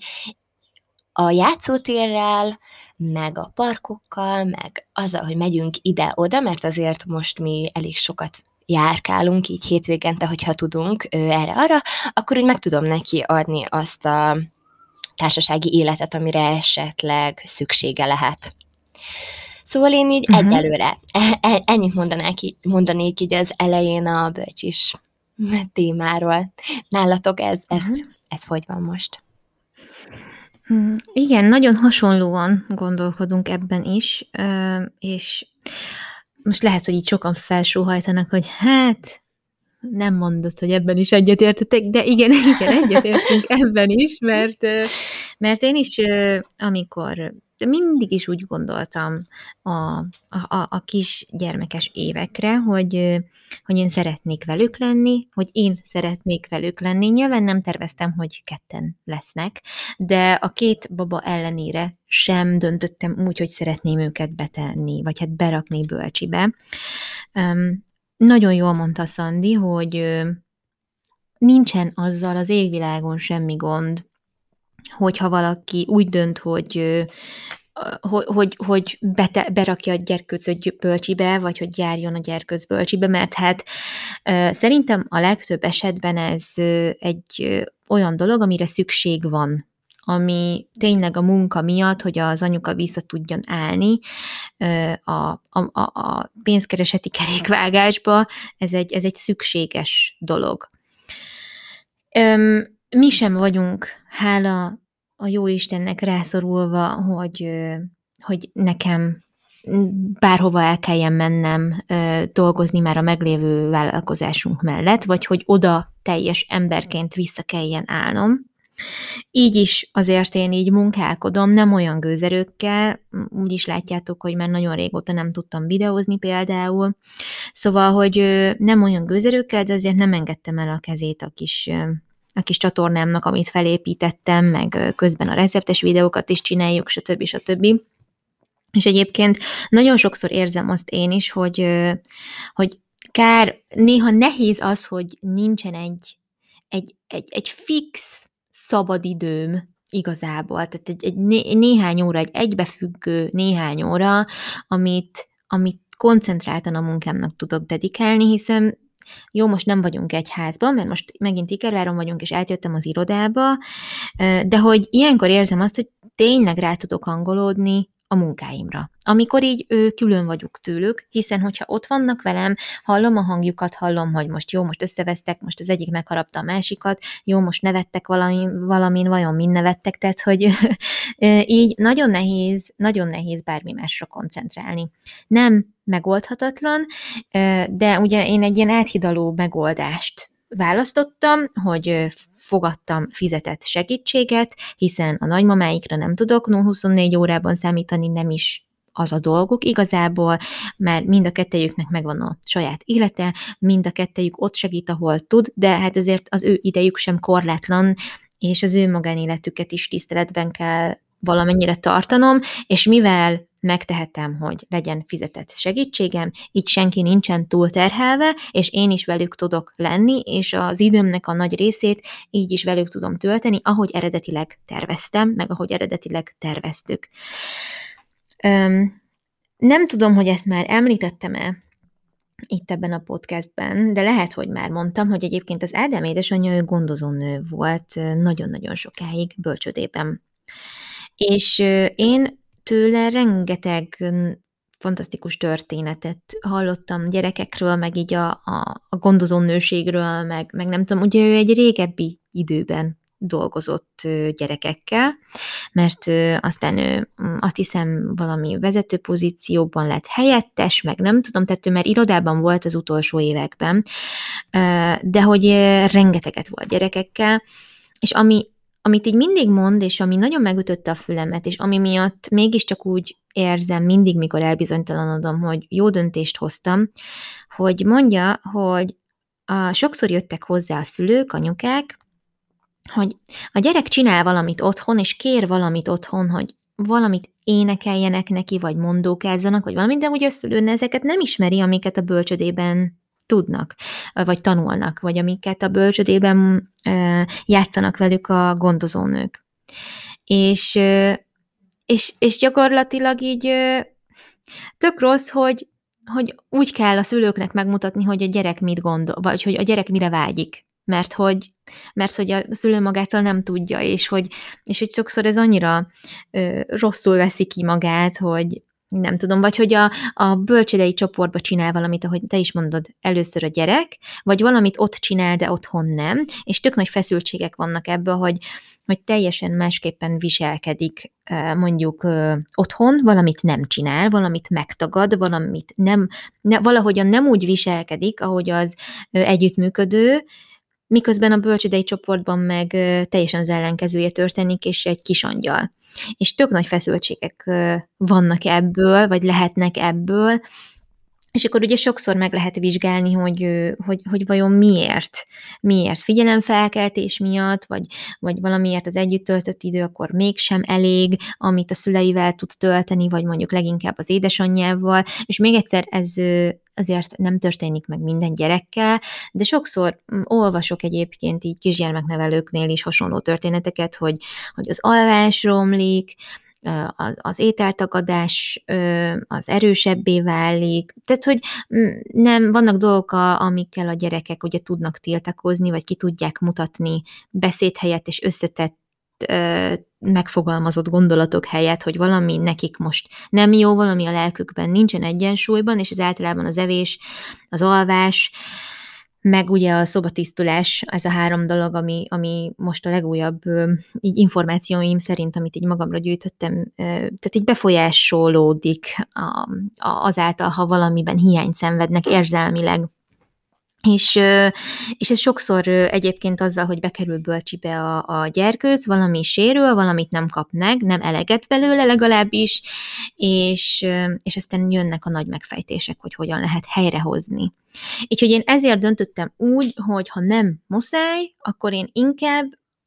a játszótérrel, meg a parkokkal, meg azzal, hogy megyünk ide-oda, mert azért most mi elég sokat járkálunk így hétvégente, hogyha tudunk erre-arra, akkor úgy meg tudom neki adni azt a társasági életet, amire esetleg szüksége lehet. Szóval én így uh-huh. egyelőre e, e, ennyit mondanák, mondanék így az elején a bölcsis témáról. Nálatok ez, ez, uh-huh. ez hogy van most? Mm, igen, nagyon hasonlóan gondolkodunk ebben is, és most lehet, hogy így sokan felsóhajtanak, hogy hát nem mondod, hogy ebben is egyetértetek, de igen, (laughs) igen, egyetértünk ebben is, mert, mert én is, amikor mindig is úgy gondoltam a, a, a kis gyermekes évekre, hogy, hogy én szeretnék velük lenni, hogy én szeretnék velük lenni. Nyilván nem terveztem, hogy ketten lesznek, de a két baba ellenére sem döntöttem úgy, hogy szeretném őket betenni, vagy hát berakni bölcsibe. Nagyon jól mondta Szandi, hogy nincsen azzal az égvilágon semmi gond, hogyha valaki úgy dönt, hogy hogy, hogy, hogy bete, berakja a gyerkőcöt bölcsibe, vagy hogy járjon a gyerkőc bölcsibe, mert hát szerintem a legtöbb esetben ez egy olyan dolog, amire szükség van ami tényleg a munka miatt, hogy az anyuka vissza tudjon állni a, a, a pénzkereseti kerékvágásba, ez egy, ez egy szükséges dolog. Mi sem vagyunk, hála a jó Istennek rászorulva, hogy, hogy nekem bárhova el kelljen mennem dolgozni már a meglévő vállalkozásunk mellett, vagy hogy oda teljes emberként vissza kelljen állnom. Így is azért én így munkálkodom, nem olyan gőzerőkkel, úgy is látjátok, hogy már nagyon régóta nem tudtam videózni például, szóval, hogy nem olyan gőzerőkkel, de azért nem engedtem el a kezét a kis a kis csatornámnak, amit felépítettem, meg közben a receptes videókat is csináljuk, stb. stb. És egyébként nagyon sokszor érzem azt én is, hogy, hogy kár, néha nehéz az, hogy nincsen egy, egy, egy, egy fix szabadidőm igazából, tehát egy, egy né, néhány óra, egy egybefüggő néhány óra, amit, amit koncentráltan a munkámnak tudok dedikálni, hiszen jó, most nem vagyunk egy házban, mert most megint Ikerváron vagyunk, és átjöttem az irodába, de hogy ilyenkor érzem azt, hogy tényleg rá tudok angolódni a munkáimra. Amikor így ő, külön vagyok tőlük, hiszen hogyha ott vannak velem, hallom a hangjukat, hallom, hogy most jó, most összevesztek, most az egyik megharapta a másikat, jó, most nevettek valamin, valamin vajon mind nevettek, tehát hogy (laughs) így nagyon nehéz, nagyon nehéz bármi másra koncentrálni. Nem megoldhatatlan, de ugye én egy ilyen áthidaló megoldást választottam, hogy fogadtam fizetett segítséget, hiszen a nagymamáikra nem tudok 24 órában számítani, nem is az a dolguk igazából, mert mind a kettejüknek megvan a saját élete, mind a kettejük ott segít, ahol tud, de hát azért az ő idejük sem korlátlan, és az ő magánéletüket is tiszteletben kell valamennyire tartanom, és mivel megtehetem, hogy legyen fizetett segítségem, így senki nincsen túlterhelve, és én is velük tudok lenni, és az időmnek a nagy részét így is velük tudom tölteni, ahogy eredetileg terveztem, meg ahogy eredetileg terveztük. Öm, nem tudom, hogy ezt már említettem-e itt ebben a podcastben, de lehet, hogy már mondtam, hogy egyébként az Ádám édesanyja ő gondozónő volt nagyon-nagyon sokáig bölcsödében. És én tőle rengeteg fantasztikus történetet hallottam gyerekekről, meg így a, a, a gondozónőségről, meg, meg nem tudom, ugye ő egy régebbi időben dolgozott gyerekekkel, mert aztán ő azt hiszem valami vezető pozícióban lett helyettes, meg nem tudom, tehát ő már irodában volt az utolsó években, de hogy rengeteget volt gyerekekkel, és ami amit így mindig mond, és ami nagyon megütötte a fülemet, és ami miatt mégiscsak úgy érzem mindig, mikor elbizonytalanodom, hogy jó döntést hoztam, hogy mondja, hogy a, sokszor jöttek hozzá a szülők, anyukák, hogy a gyerek csinál valamit otthon, és kér valamit otthon, hogy valamit énekeljenek neki, vagy mondókázzanak, vagy valamit, de ugye a szülő ezeket nem ismeri, amiket a bölcsödében tudnak, vagy tanulnak, vagy amiket a bölcsödében játszanak velük a gondozónők. És, és, és gyakorlatilag így tök rossz, hogy, hogy úgy kell a szülőknek megmutatni, hogy a gyerek mit gondol, vagy hogy a gyerek mire vágyik. Mert hogy, mert hogy a szülő magától nem tudja, és hogy, és hogy sokszor ez annyira ö, rosszul veszi ki magát, hogy, nem tudom, vagy hogy a, a bölcsődei csoportba csinál valamit, ahogy te is mondod, először a gyerek, vagy valamit ott csinál, de otthon nem, és tök nagy feszültségek vannak ebből, hogy, hogy teljesen másképpen viselkedik mondjuk otthon, valamit nem csinál, valamit megtagad, valamit nem, ne, valahogyan nem úgy viselkedik, ahogy az együttműködő, miközben a bölcsődei csoportban meg teljesen az ellenkezője történik, és egy kis angyal és tök nagy feszültségek vannak ebből, vagy lehetnek ebből, és akkor ugye sokszor meg lehet vizsgálni, hogy, hogy, hogy vajon miért. Miért figyelemfelkeltés miatt, vagy, vagy valamiért az együtt töltött idő akkor mégsem elég, amit a szüleivel tud tölteni, vagy mondjuk leginkább az édesanyjával. És még egyszer ez azért nem történik meg minden gyerekkel, de sokszor mm, olvasok egyébként így kisgyermeknevelőknél is hasonló történeteket, hogy, hogy az alvás romlik, az, az ételtagadás az erősebbé válik, tehát hogy mm, nem, vannak dolgok, amikkel a gyerekek ugye tudnak tiltakozni, vagy ki tudják mutatni beszéd helyett és összetett megfogalmazott gondolatok helyett, hogy valami nekik most nem jó, valami a lelkükben nincsen egyensúlyban, és ez általában az evés, az alvás, meg ugye a szobatisztulás, ez a három dolog, ami, ami most a legújabb így információim szerint, amit így magamra gyűjtöttem, tehát így befolyásolódik azáltal, ha valamiben hiányt szenvednek érzelmileg És, és ez sokszor egyébként azzal, hogy bekerül bölcsibe a, a gyerkőc, valami sérül, valamit nem kap meg, nem eleget belőle legalábbis, és, és aztán jönnek a nagy megfejtések, hogy hogyan lehet helyrehozni. Úgyhogy én ezért döntöttem úgy, hogy ha nem muszáj, akkor én inkább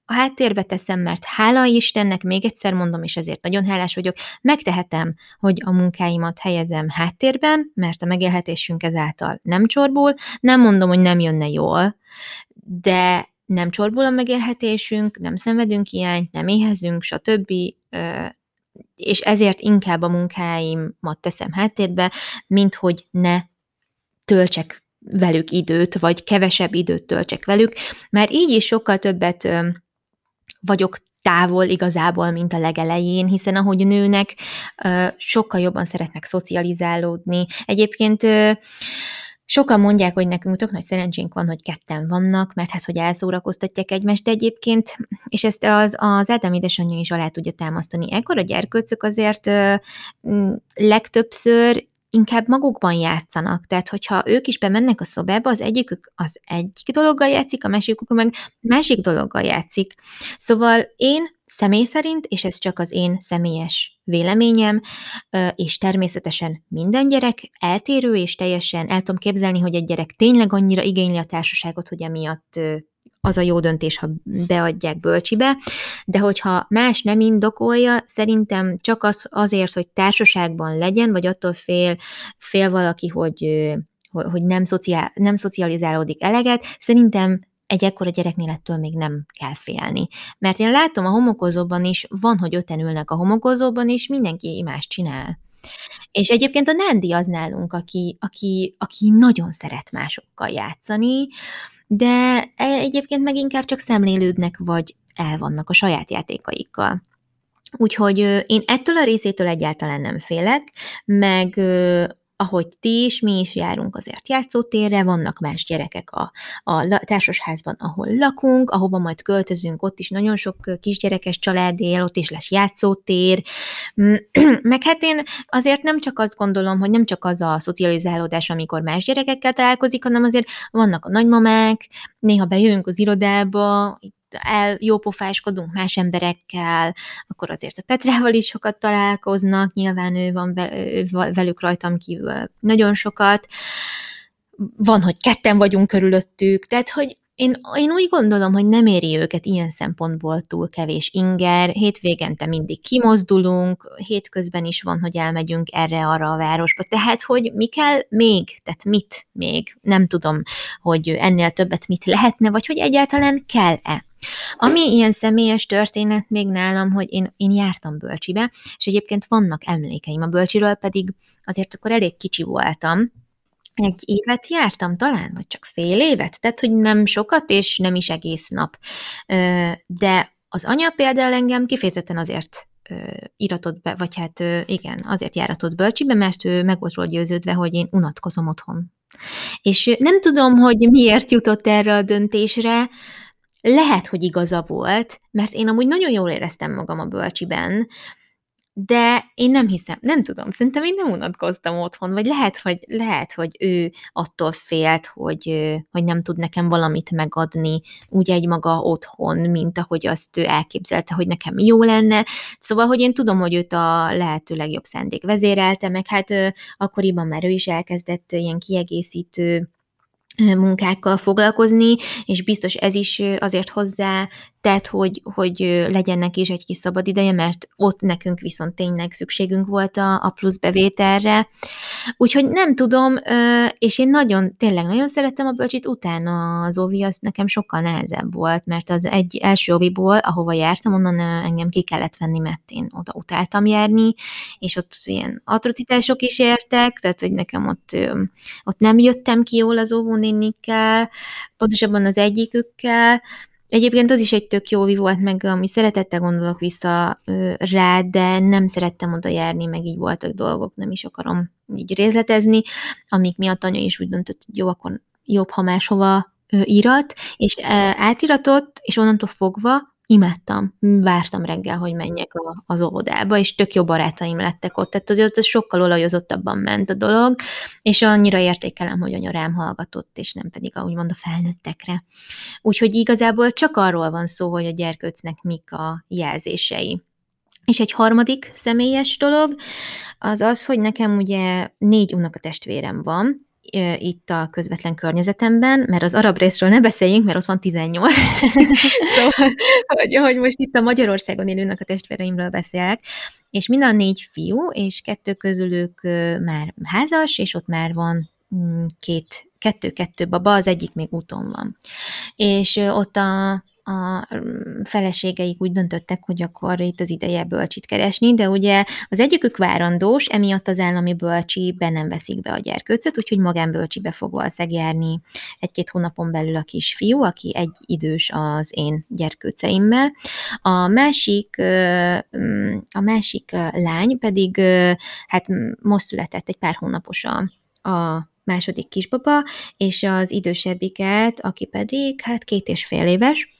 a háttérbe teszem, mert hála Istennek, még egyszer mondom, és ezért nagyon hálás vagyok, megtehetem, hogy a munkáimat helyezem háttérben, mert a megélhetésünk ezáltal nem csorbul. Nem mondom, hogy nem jönne jól, de nem csorbul a megélhetésünk, nem szenvedünk hiányt, nem éhezünk, stb. És ezért inkább a munkáimat teszem háttérbe, mint hogy ne töltsek velük időt, vagy kevesebb időt töltsek velük, mert így is sokkal többet vagyok távol igazából, mint a legelején, hiszen ahogy nőnek, sokkal jobban szeretnek szocializálódni. Egyébként Sokan mondják, hogy nekünk tök nagy szerencsénk van, hogy ketten vannak, mert hát, hogy elszórakoztatják egymást, de egyébként, és ezt az, az Ádám édesanyja is alá tudja támasztani, ekkor a gyerkőcök azért legtöbbször inkább magukban játszanak. Tehát, hogyha ők is bemennek a szobába, az egyikük az egyik dologgal játszik, a másikuk meg másik dologgal játszik. Szóval én személy szerint, és ez csak az én személyes véleményem, és természetesen minden gyerek eltérő, és teljesen el tudom képzelni, hogy egy gyerek tényleg annyira igényli a társaságot, hogy emiatt az a jó döntés, ha beadják bölcsibe, de hogyha más nem indokolja, szerintem csak az, azért, hogy társaságban legyen, vagy attól fél, fél valaki, hogy, hogy nem, szociál, nem szocializálódik eleget, szerintem egy ekkora gyereknél ettől még nem kell félni. Mert én látom a homokozóban is, van, hogy öten ülnek a homokozóban, és mindenki más csinál. És egyébként a Nandi az nálunk, aki, aki, aki nagyon szeret másokkal játszani, de egyébként meg inkább csak szemlélődnek, vagy el vannak a saját játékaikkal. Úgyhogy én ettől a részétől egyáltalán nem félek, meg ahogy ti is, mi is járunk azért játszótérre, vannak más gyerekek a, a társasházban, ahol lakunk, ahova majd költözünk, ott is nagyon sok kisgyerekes család él, ott is lesz játszótér, (clears throat) meg hát én azért nem csak azt gondolom, hogy nem csak az a szocializálódás, amikor más gyerekekkel találkozik, hanem azért vannak a nagymamák, néha bejövünk az irodába, el jópofáskodunk más emberekkel, akkor azért a Petrával is sokat találkoznak, nyilván ő van velük rajtam kívül nagyon sokat, van, hogy ketten vagyunk körülöttük, tehát, hogy én, én úgy gondolom, hogy nem éri őket ilyen szempontból túl kevés inger, hétvégente mindig kimozdulunk, hétközben is van, hogy elmegyünk erre-arra a városba, tehát, hogy mi kell még, tehát mit még, nem tudom, hogy ennél többet mit lehetne, vagy hogy egyáltalán kell-e. Ami ilyen személyes történet még nálam, hogy én, én jártam bölcsibe, és egyébként vannak emlékeim a bölcsiről, pedig azért akkor elég kicsi voltam, egy évet jártam talán, vagy csak fél évet, tehát hogy nem sokat, és nem is egész nap. De az anya például engem kifejezetten azért iratott be, vagy hát igen, azért járatott bölcsibe, mert ő meg volt róla győződve, hogy én unatkozom otthon. És nem tudom, hogy miért jutott erre a döntésre, lehet, hogy igaza volt, mert én amúgy nagyon jól éreztem magam a bölcsiben, de én nem hiszem, nem tudom, szerintem én nem unatkoztam otthon, vagy lehet, hogy, lehet, hogy ő attól félt, hogy, hogy nem tud nekem valamit megadni úgy egy maga otthon, mint ahogy azt ő elképzelte, hogy nekem jó lenne. Szóval, hogy én tudom, hogy őt a lehető legjobb szándék vezérelte, meg hát akkoriban már ő is elkezdett ilyen kiegészítő munkákkal foglalkozni, és biztos ez is azért hozzá tett, hogy, hogy legyen neki is egy kis szabad ideje, mert ott nekünk viszont tényleg szükségünk volt a, a plusz bevételre. Úgyhogy nem tudom, és én nagyon, tényleg nagyon szerettem a bölcsit, utána az óvi az nekem sokkal nehezebb volt, mert az egy első óviból, ahova jártam, onnan engem ki kellett venni, mert én oda utáltam járni, és ott ilyen atrocitások is értek, tehát hogy nekem ott, ott nem jöttem ki jól az óvónénikkel, pontosabban az egyikükkel, Egyébként az is egy tök jó volt, meg ami szeretettel gondolok vissza rá, de nem szerettem oda járni, meg így voltak dolgok, nem is akarom így részletezni, amik miatt anya is úgy döntött, hogy jó, akkor jobb, ha máshova írat, és átiratott, és onnantól fogva imádtam, vártam reggel, hogy menjek a, az óvodába, és tök jó barátaim lettek ott, tehát hogy ott sokkal olajozottabban ment a dolog, és annyira értékelem, hogy anya rám hallgatott, és nem pedig a, úgymond a felnőttekre. Úgyhogy igazából csak arról van szó, hogy a gyerkőcnek mik a jelzései. És egy harmadik személyes dolog, az az, hogy nekem ugye négy unokatestvérem van, itt a közvetlen környezetemben, mert az arab részről ne beszéljünk, mert ott van 18. (laughs) szóval, hogy, hogy most itt a Magyarországon élőnek a testvéreimről beszélek, és mind a négy fiú, és kettő közülük már házas, és ott már van mm, két, kettő-kettő baba, az egyik még úton van. És ott a, a mm, feleségeik úgy döntöttek, hogy akkor itt az ideje bölcsit keresni, de ugye az egyikük várandós, emiatt az állami bölcsibe nem veszik be a gyerkőcöt, úgyhogy magánbölcsibe fog valószínűleg járni egy-két hónapon belül a kisfiú, aki egy idős az én gyerkőceimmel. A másik, mm, a másik lány pedig hát most született egy pár hónapos a, a második kisbaba, és az idősebbiket, aki pedig hát két és fél éves,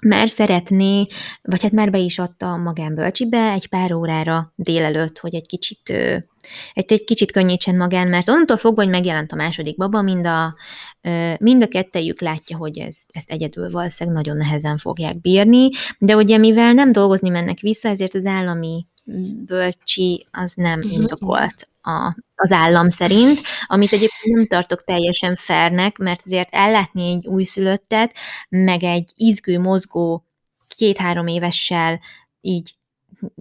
már szeretné, vagy hát már be is adta a magánbölcsibe egy pár órára délelőtt, hogy egy kicsit, egy, egy kicsit könnyítsen magán, mert onnantól fogva, hogy megjelent a második baba, mind a, mind a kettejük látja, hogy ez, ezt egyedül valószínűleg nagyon nehezen fogják bírni, de ugye mivel nem dolgozni mennek vissza, ezért az állami bölcsi az nem uh-huh. indokolt a, az állam szerint, amit egyébként nem tartok teljesen fernek, mert azért ellátni egy újszülöttet, meg egy izgő, mozgó két-három évessel így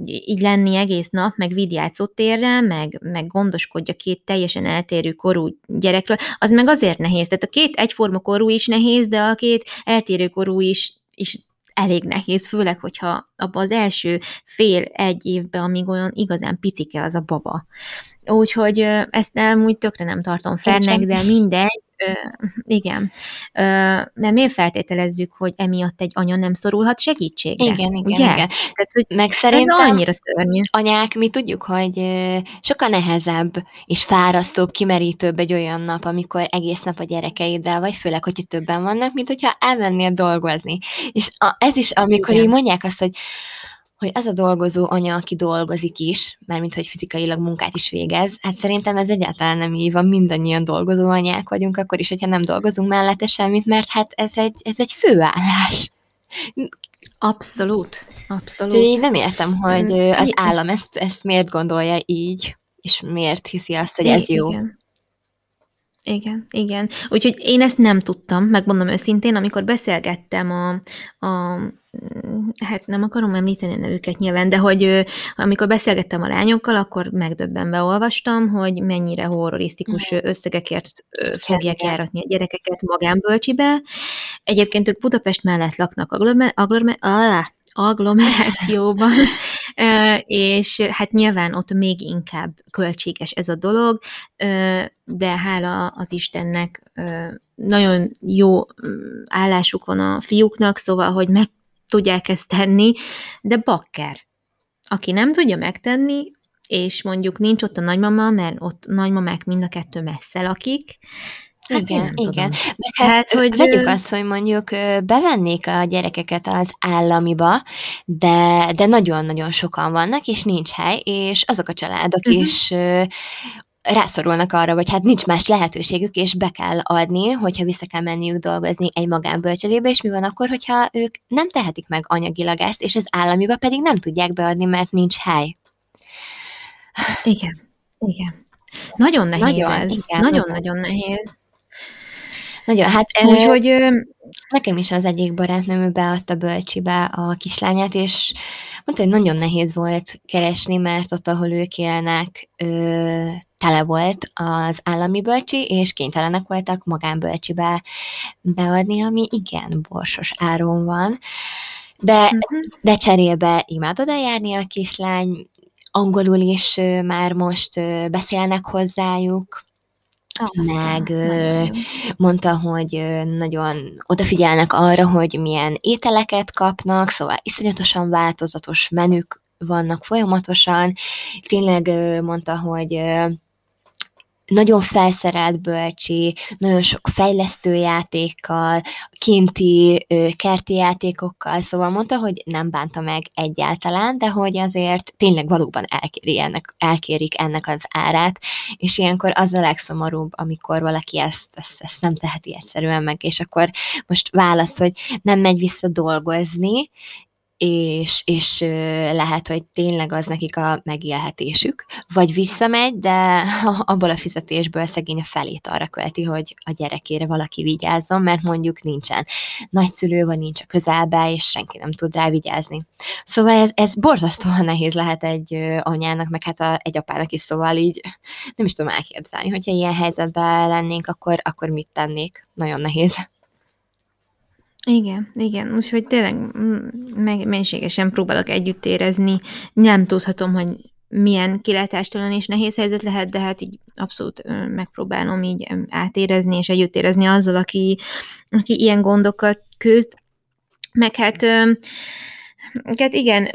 így lenni egész nap, meg vidd térre, meg, meg gondoskodja két teljesen eltérő korú gyerekről, az meg azért nehéz. Tehát a két egyforma korú is nehéz, de a két eltérő korú is, is elég nehéz, főleg, hogyha abban az első fél-egy évben, amíg olyan igazán picike az a baba. Úgyhogy ezt nem úgy tökre nem tartom fernek, de mindegy, igen. mert miért feltételezzük, hogy emiatt egy anya nem szorulhat segítségre? Igen, igen, ugye? igen. Tehát, hogy Meg szerintem ez annyira szörnyű. Anyák, mi tudjuk, hogy sokkal nehezebb és fárasztóbb, kimerítőbb egy olyan nap, amikor egész nap a gyerekeiddel, vagy főleg, hogyha többen vannak, mint hogyha elmennél dolgozni. És a, ez is, amikor igen. így mondják azt, hogy hogy az a dolgozó anya, aki dolgozik is, mármint hogy fizikailag munkát is végez, hát szerintem ez egyáltalán nem így van, mindannyian dolgozó anyák vagyunk, akkor is, hogyha nem dolgozunk mellette semmit, mert hát ez egy, ez egy főállás. Abszolút, abszolút. Én nem értem, hogy az állam ezt, ezt miért gondolja így, és miért hiszi azt, hogy ez jó. Igen. Igen, igen. Úgyhogy én ezt nem tudtam, megmondom őszintén, amikor beszélgettem a, a hát nem akarom említeni a nevüket nyilván, de hogy amikor beszélgettem a lányokkal, akkor megdöbbenve olvastam, hogy mennyire horrorisztikus mm. összegekért fogják járatni a gyerekeket magánbölcsibe. Egyébként ők Budapest mellett laknak agglommer, agglommer, agglomerációban, (laughs) és hát nyilván ott még inkább költséges ez a dolog, de hála az Istennek nagyon jó mm, állásuk van a fiúknak, szóval, hogy meg tudják ezt tenni, de bakker, aki nem tudja megtenni, és mondjuk nincs ott a nagymama, mert ott nagymamák mind a kettő messze lakik, Hát igen, igen. Meg hát, hát, hogy vegyük azt, hogy mondjuk bevennék a gyerekeket az államiba, de, de nagyon-nagyon sokan vannak, és nincs hely, és azok a családok uh-huh. is rászorulnak arra, vagy hát nincs más lehetőségük, és be kell adni, hogyha vissza kell menniük dolgozni egy magánbölcsödébe, és mi van akkor, hogyha ők nem tehetik meg anyagilag ezt, és az államiba pedig nem tudják beadni, mert nincs hely. Igen, igen. Nagyon nehéz nagyon, ez. Nagyon-nagyon nehéz. Nagyon, hát Úgyhogy ö, nekem is az egyik barátnőm beadta bölcsibe a kislányát, és mondta, hogy nagyon nehéz volt keresni, mert ott, ahol ők élnek, ö, tele volt az állami bölcsi, és kénytelenek voltak magánbölcsibe beadni, ami igen borsos áron van. De, uh-huh. de cserébe imád oda járni a kislány, angolul is már most beszélnek hozzájuk, aztán, meg mondta, hogy nagyon odafigyelnek arra, hogy milyen ételeket kapnak, szóval iszonyatosan változatos menük vannak folyamatosan. Tényleg mondta, hogy nagyon felszerelt bölcsi, nagyon sok fejlesztő játékkal, kinti kerti játékokkal, szóval mondta, hogy nem bánta meg egyáltalán, de hogy azért tényleg valóban elkéri ennek, elkérik ennek az árát, és ilyenkor az a legszomorúbb, amikor valaki ezt, ezt, ezt nem teheti egyszerűen meg, és akkor most választ, hogy nem megy vissza dolgozni, és, és lehet, hogy tényleg az nekik a megélhetésük, vagy visszamegy, de (laughs) abból a fizetésből szegény felét arra költi, hogy a gyerekére valaki vigyázzon, mert mondjuk nincsen nagyszülő, vagy nincs a közelbe, és senki nem tud rá vigyázni. Szóval ez, ez borzasztóan nehéz lehet egy anyának, meg hát a, egy apának is, szóval így nem is tudom elképzelni, hogyha ilyen helyzetben lennénk, akkor, akkor mit tennék? Nagyon nehéz. Igen, igen, úgyhogy tényleg meg, mélységesen próbálok együtt érezni. Nem tudhatom, hogy milyen kilátástalan és nehéz helyzet lehet, de hát így abszolút megpróbálom így átérezni és együtt érezni azzal, aki, aki ilyen gondokat küzd. Meg hát Hát igen,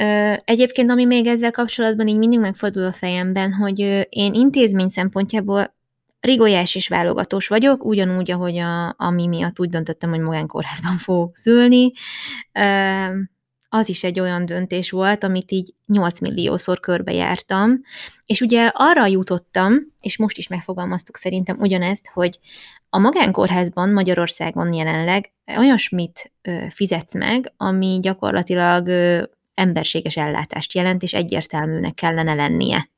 egyébként ami még ezzel kapcsolatban így mindig megfordul a fejemben, hogy én intézmény szempontjából Rigolyás és válogatós vagyok, ugyanúgy, ahogy a, ami miatt úgy döntöttem, hogy magánkórházban fogok szülni. Az is egy olyan döntés volt, amit így 8 milliószor körbejártam, és ugye arra jutottam, és most is megfogalmaztuk szerintem ugyanezt, hogy a magánkórházban Magyarországon jelenleg olyasmit fizetsz meg, ami gyakorlatilag emberséges ellátást jelent, és egyértelműnek kellene lennie.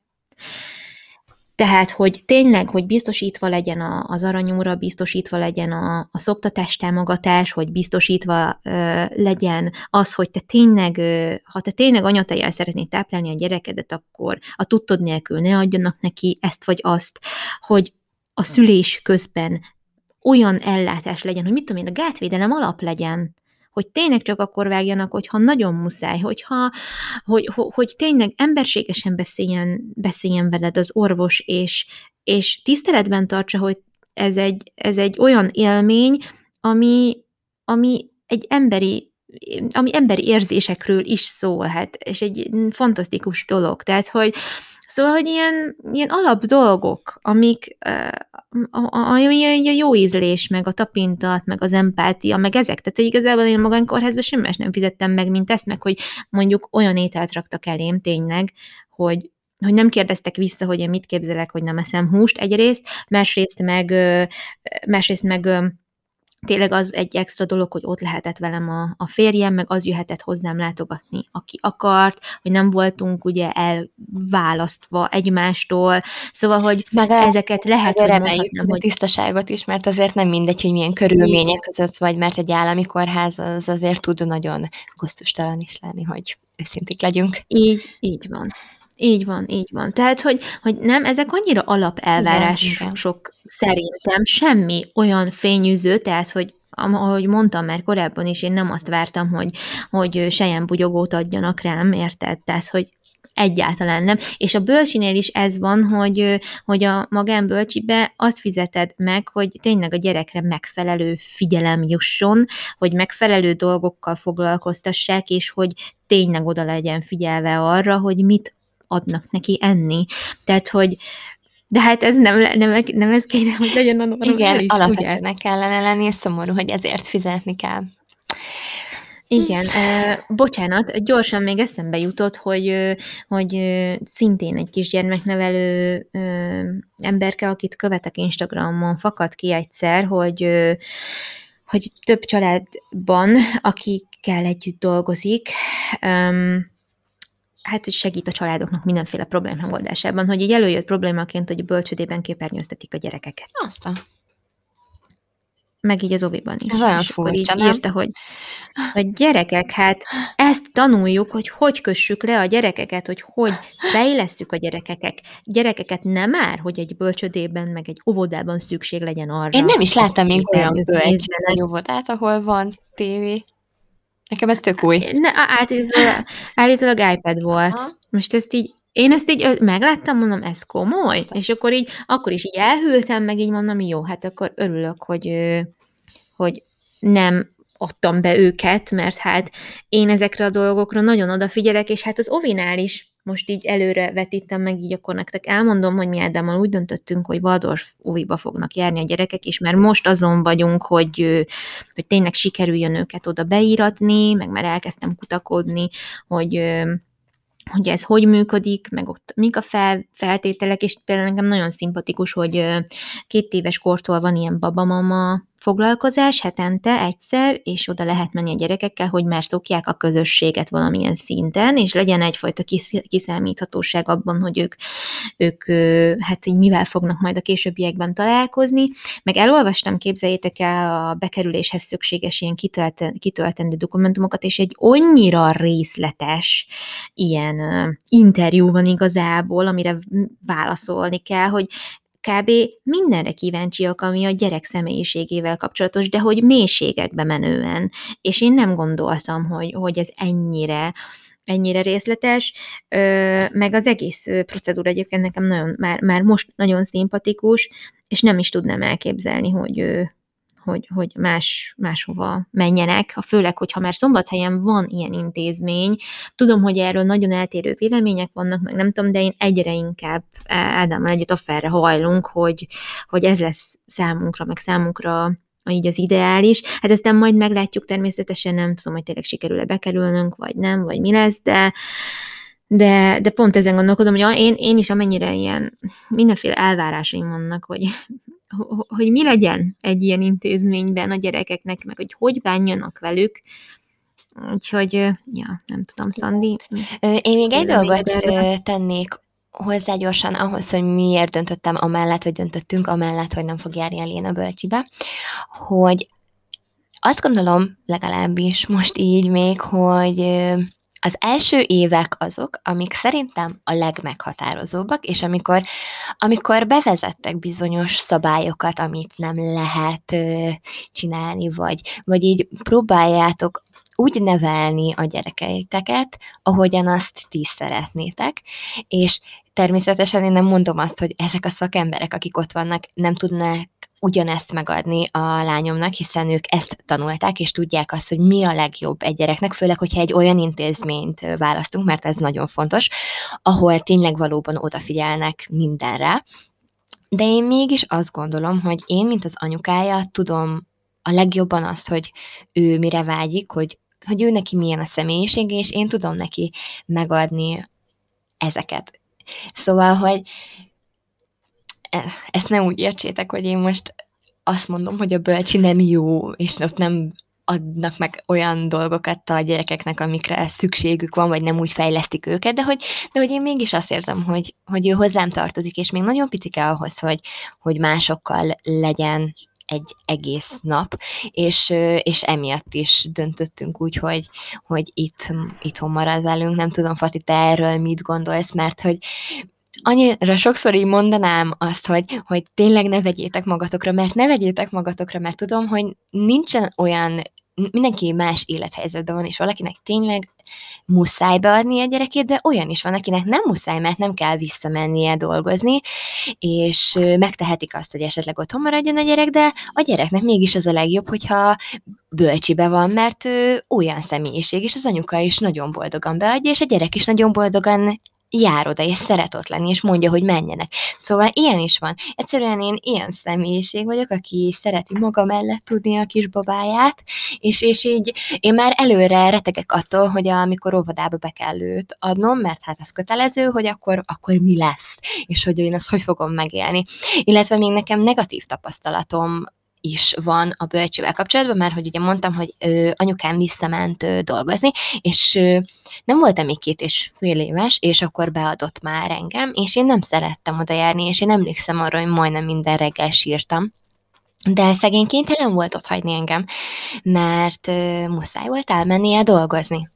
Tehát, hogy tényleg, hogy biztosítva legyen az aranyúra, biztosítva legyen a, a szoptatás támogatás, hogy biztosítva ö, legyen az, hogy te tényleg, ö, ha te tényleg anyatejjel szeretnéd táplálni a gyerekedet, akkor a tudtod nélkül ne adjanak neki ezt vagy azt, hogy a szülés közben olyan ellátás legyen, hogy mit tudom én, a gátvédelem alap legyen, hogy tényleg csak akkor vágjanak, hogyha nagyon muszáj, hogyha, hogy, hogy, hogy tényleg emberségesen beszéljen, beszéljen veled az orvos, és, és tiszteletben tartsa, hogy ez egy, ez egy olyan élmény, ami, ami egy emberi ami emberi érzésekről is szólhat, és egy fantasztikus dolog. Tehát, hogy Szóval, hogy ilyen, ilyen alap dolgok, amik ami a jó ízlés, meg a tapintat, meg az empátia, meg ezek. Tehát igazából én magánkórházban semmi más nem fizettem meg, mint ezt, meg hogy mondjuk olyan ételt raktak elém tényleg, hogy hogy nem kérdeztek vissza, hogy én mit képzelek, hogy nem eszem húst egyrészt, másrészt meg, másrészt meg tényleg az egy extra dolog, hogy ott lehetett velem a, a férjem, meg az jöhetett hozzám látogatni, aki akart, hogy nem voltunk ugye elválasztva egymástól, szóval, hogy meg a, ezeket lehet, hogy mondhatnám, hogy... tisztaságot is, mert azért nem mindegy, hogy milyen körülmények között vagy, mert egy állami kórház az azért tud nagyon gusztustalan is lenni, hogy őszinték legyünk. Így, így van. Így van, így van. Tehát, hogy, hogy nem, ezek annyira alapelvárások szerintem, semmi olyan fényűző, tehát, hogy ahogy mondtam már korábban is, én nem azt vártam, hogy, hogy sejen bugyogót adjanak rám, érted? Tehát, hogy egyáltalán nem. És a bölcsinél is ez van, hogy, hogy a magánbölcsibe azt fizeted meg, hogy tényleg a gyerekre megfelelő figyelem jusson, hogy megfelelő dolgokkal foglalkoztassák, és hogy tényleg oda legyen figyelve arra, hogy mit adnak neki enni. Tehát, hogy de hát ez nem, nem, nem ez kéne, hogy legyen a normális, Igen, alapvetőnek kellene lenni, és szomorú, hogy ezért fizetni kell. Igen, bocsánat, gyorsan még eszembe jutott, hogy, hogy szintén egy kis gyermeknevelő emberke, akit követek Instagramon, fakadt ki egyszer, hogy, hogy több családban, akikkel együtt dolgozik, um, hát hogy segít a családoknak mindenféle probléma megoldásában, hogy így előjött problémaként, hogy a bölcsödében képernyőztetik a gyerekeket. Aztán. Meg így az oviban is. Ez olyan és furcsa, így nem? írta, hogy a gyerekek, hát ezt tanuljuk, hogy hogy kössük le a gyerekeket, hogy hogy fejlesszük a gyerekeket. Gyerekeket nem már, hogy egy bölcsödében, meg egy óvodában szükség legyen arra. Én nem is láttam még olyan bölcsödében óvodát, ahol van tévé. Nekem ez tök új. Ne, állítólag, állítólag iPad volt. Aha. Most ezt így, én ezt így megláttam, mondom, ez komoly? Aztán. És akkor így, akkor is így elhűltem, meg így mondom, jó, hát akkor örülök, hogy, hogy nem adtam be őket, mert hát én ezekre a dolgokra nagyon odafigyelek, és hát az Ovinál is most így előre vetítem meg, így akkor nektek elmondom, hogy mi Ádámmal úgy döntöttünk, hogy Waldorf óviba fognak járni a gyerekek, és mert most azon vagyunk, hogy, hogy tényleg sikerüljön őket oda beíratni, meg már elkezdtem kutakodni, hogy hogy ez hogy működik, meg ott mik a fel, feltételek, és például nekem nagyon szimpatikus, hogy két éves kortól van ilyen babamama foglalkozás hetente egyszer, és oda lehet menni a gyerekekkel, hogy már szokják a közösséget valamilyen szinten, és legyen egyfajta kiszámíthatóság abban, hogy ők, ők hát így mivel fognak majd a későbbiekben találkozni. Meg elolvastam, képzeljétek el a bekerüléshez szükséges ilyen kitöltendő dokumentumokat, és egy annyira részletes ilyen interjú van igazából, amire válaszolni kell, hogy kb. mindenre kíváncsiak, ami a gyerek személyiségével kapcsolatos, de hogy mélységekbe menően. És én nem gondoltam, hogy, hogy ez ennyire ennyire részletes, meg az egész procedúra egyébként nekem nagyon, már, már most nagyon szimpatikus, és nem is tudnám elképzelni, hogy, hogy, hogy más, máshova menjenek, főleg, hogyha már szombathelyen van ilyen intézmény. Tudom, hogy erről nagyon eltérő vélemények vannak, meg nem tudom, de én egyre inkább Ádámmal együtt a felre hajlunk, hogy, hogy ez lesz számunkra, meg számunkra így az ideális. Hát aztán majd meglátjuk természetesen, nem tudom, hogy tényleg sikerül-e bekerülnünk, vagy nem, vagy mi lesz, de, de, de pont ezen gondolkodom, hogy én, én is amennyire ilyen mindenféle elvárásaim vannak, hogy hogy mi legyen egy ilyen intézményben a gyerekeknek, meg hogy hogy bánjanak velük. Úgyhogy, ja, nem tudom, Szandi. Én még egy dolgot erre? tennék hozzá gyorsan ahhoz, hogy miért döntöttem amellett, hogy döntöttünk, amellett, hogy nem fog járni a Léna bölcsibe, hogy azt gondolom, legalábbis most így még, hogy az első évek azok, amik szerintem a legmeghatározóbbak, és amikor, amikor bevezettek bizonyos szabályokat, amit nem lehet ö, csinálni, vagy, vagy így próbáljátok úgy nevelni a gyerekeiteket, ahogyan azt ti szeretnétek, és természetesen én nem mondom azt, hogy ezek a szakemberek, akik ott vannak, nem tudnak ugyanezt megadni a lányomnak, hiszen ők ezt tanulták, és tudják azt, hogy mi a legjobb egy gyereknek, főleg, hogyha egy olyan intézményt választunk, mert ez nagyon fontos, ahol tényleg valóban odafigyelnek mindenre. De én mégis azt gondolom, hogy én, mint az anyukája, tudom a legjobban azt, hogy ő mire vágyik, hogy, hogy ő neki milyen a személyisége, és én tudom neki megadni ezeket. Szóval, hogy E, ezt nem úgy értsétek, hogy én most azt mondom, hogy a bölcsi nem jó, és ott nem adnak meg olyan dolgokat a gyerekeknek, amikre szükségük van, vagy nem úgy fejlesztik őket, de hogy, de hogy én mégis azt érzem, hogy, hogy ő hozzám tartozik, és még nagyon picike ahhoz, hogy, hogy másokkal legyen egy egész nap, és, és emiatt is döntöttünk úgy, hogy, hogy itt, itthon marad velünk. Nem tudom, Fati, te erről mit gondolsz, mert hogy annyira sokszor így mondanám azt, hogy, hogy tényleg ne vegyétek magatokra, mert ne vegyétek magatokra, mert tudom, hogy nincsen olyan, mindenki más élethelyzetben van, és valakinek tényleg muszáj beadni a gyerekét, de olyan is van, akinek nem muszáj, mert nem kell visszamennie dolgozni, és megtehetik azt, hogy esetleg otthon maradjon a gyerek, de a gyereknek mégis az a legjobb, hogyha bölcsibe van, mert olyan személyiség, és az anyuka is nagyon boldogan beadja, és a gyerek is nagyon boldogan jár oda, és szeret ott lenni, és mondja, hogy menjenek. Szóval ilyen is van. Egyszerűen én ilyen személyiség vagyok, aki szereti maga mellett tudni a kis babáját, és, és így én már előre retegek attól, hogy amikor óvodába be kell őt adnom, mert hát ez kötelező, hogy akkor, akkor mi lesz, és hogy én azt hogy fogom megélni. Illetve még nekem negatív tapasztalatom is van a bölcsivel kapcsolatban, mert hogy ugye mondtam, hogy ö, anyukám visszament ö, dolgozni, és ö, nem voltam még két és fél éves, és akkor beadott már engem, és én nem szerettem oda járni, és én emlékszem arra, hogy majdnem minden reggel sírtam, de szegény kénytelen volt ott hagyni engem, mert ö, muszáj volt elmennie dolgozni.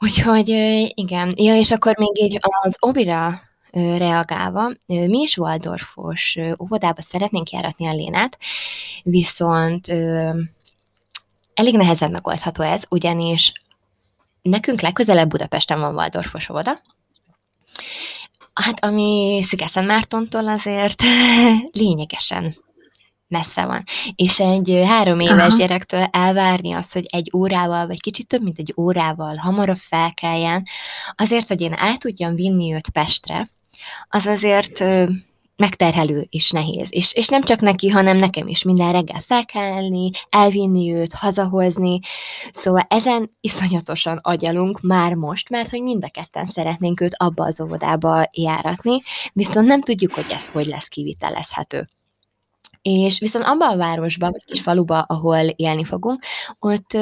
Úgyhogy igen, ja, és akkor még így az obira reagálva, mi is Waldorfos óvodába szeretnénk járatni a Lénát, viszont elég nehezen megoldható ez, ugyanis nekünk legközelebb Budapesten van Waldorfos óvoda, Hát ami Szigeten Mártontól azért (laughs) lényegesen messze van. És egy három éves Aha. gyerektől elvárni azt, hogy egy órával, vagy kicsit több, mint egy órával hamarabb felkeljen, azért, hogy én el tudjam vinni őt Pestre, az azért megterhelő és nehéz. És, és nem csak neki, hanem nekem is minden reggel felkelni, elvinni őt, hazahozni. Szóval ezen iszonyatosan agyalunk már most, mert hogy mind a ketten szeretnénk őt abba az óvodába járatni, viszont nem tudjuk, hogy ez hogy lesz kivitelezhető. És viszont abban a városban, vagy kis faluba, ahol élni fogunk, ott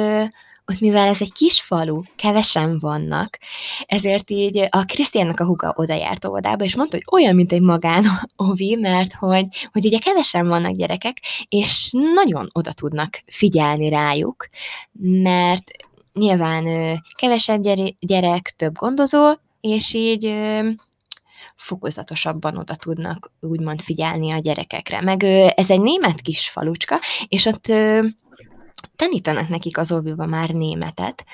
ott mivel ez egy kis falu, kevesen vannak, ezért így a Krisztiánnak a huga oda járt óvodába, és mondta, hogy olyan, mint egy magán (laughs) ovi, mert hogy, hogy ugye kevesen vannak gyerekek, és nagyon oda tudnak figyelni rájuk, mert nyilván kevesebb gyerek, több gondozó, és így fokozatosabban oda tudnak úgymond figyelni a gyerekekre. Meg ez egy német kis falucska, és ott tanítanak nekik az óviba már németet,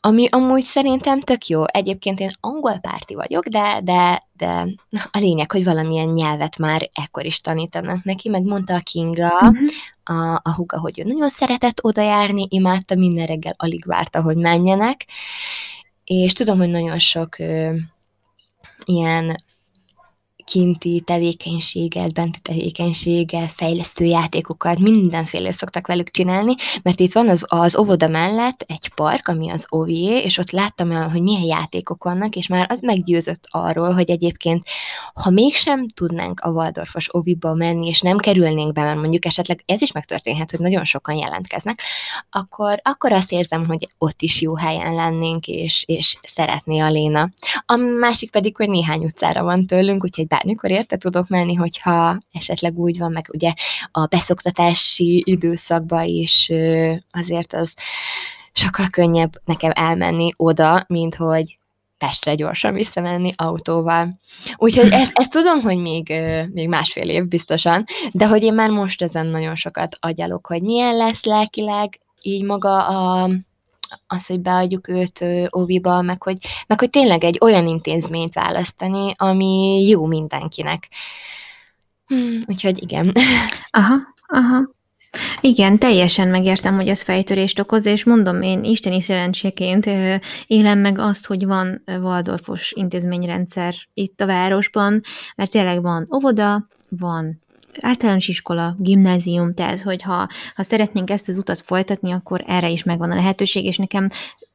ami amúgy szerintem tök jó. Egyébként én angol párti vagyok, de, de, de a lényeg, hogy valamilyen nyelvet már ekkor is tanítanak neki, meg mondta a Kinga, uh-huh. a, a huga, hogy ő nagyon szeretett oda járni, imádta minden reggel, alig várta, hogy menjenek, és tudom, hogy nagyon sok ö, ilyen kinti tevékenységet, benti tevékenységet, fejlesztő játékokat, mindenféle szoktak velük csinálni, mert itt van az, az óvoda mellett egy park, ami az OVA, és ott láttam, hogy milyen játékok vannak, és már az meggyőzött arról, hogy egyébként, ha mégsem tudnánk a Waldorfos oviba menni, és nem kerülnénk be, mert mondjuk esetleg ez is megtörténhet, hogy nagyon sokan jelentkeznek, akkor, akkor azt érzem, hogy ott is jó helyen lennénk, és, és szeretné a Léna. A másik pedig, hogy néhány utcára van tőlünk, úgyhogy bármikor érte tudok menni, hogyha esetleg úgy van, meg ugye a beszoktatási időszakban is azért az sokkal könnyebb nekem elmenni oda, mint hogy Pestre gyorsan visszamenni autóval. Úgyhogy ezt, ezt tudom, hogy még, még másfél év biztosan, de hogy én már most ezen nagyon sokat agyalok, hogy milyen lesz lelkileg így maga a, az, hogy beadjuk őt óviba, meg hogy, meg hogy tényleg egy olyan intézményt választani, ami jó mindenkinek. Hmm, úgyhogy igen. (laughs) Aha, aha. Igen, teljesen megértem, hogy ez fejtörést okoz, és mondom, én isteni szerencséként élem meg azt, hogy van Waldorfos intézményrendszer itt a városban, mert tényleg van óvoda, van általános iskola, gimnázium, tehát hogyha ha szeretnénk ezt az utat folytatni, akkor erre is megvan a lehetőség, és nekem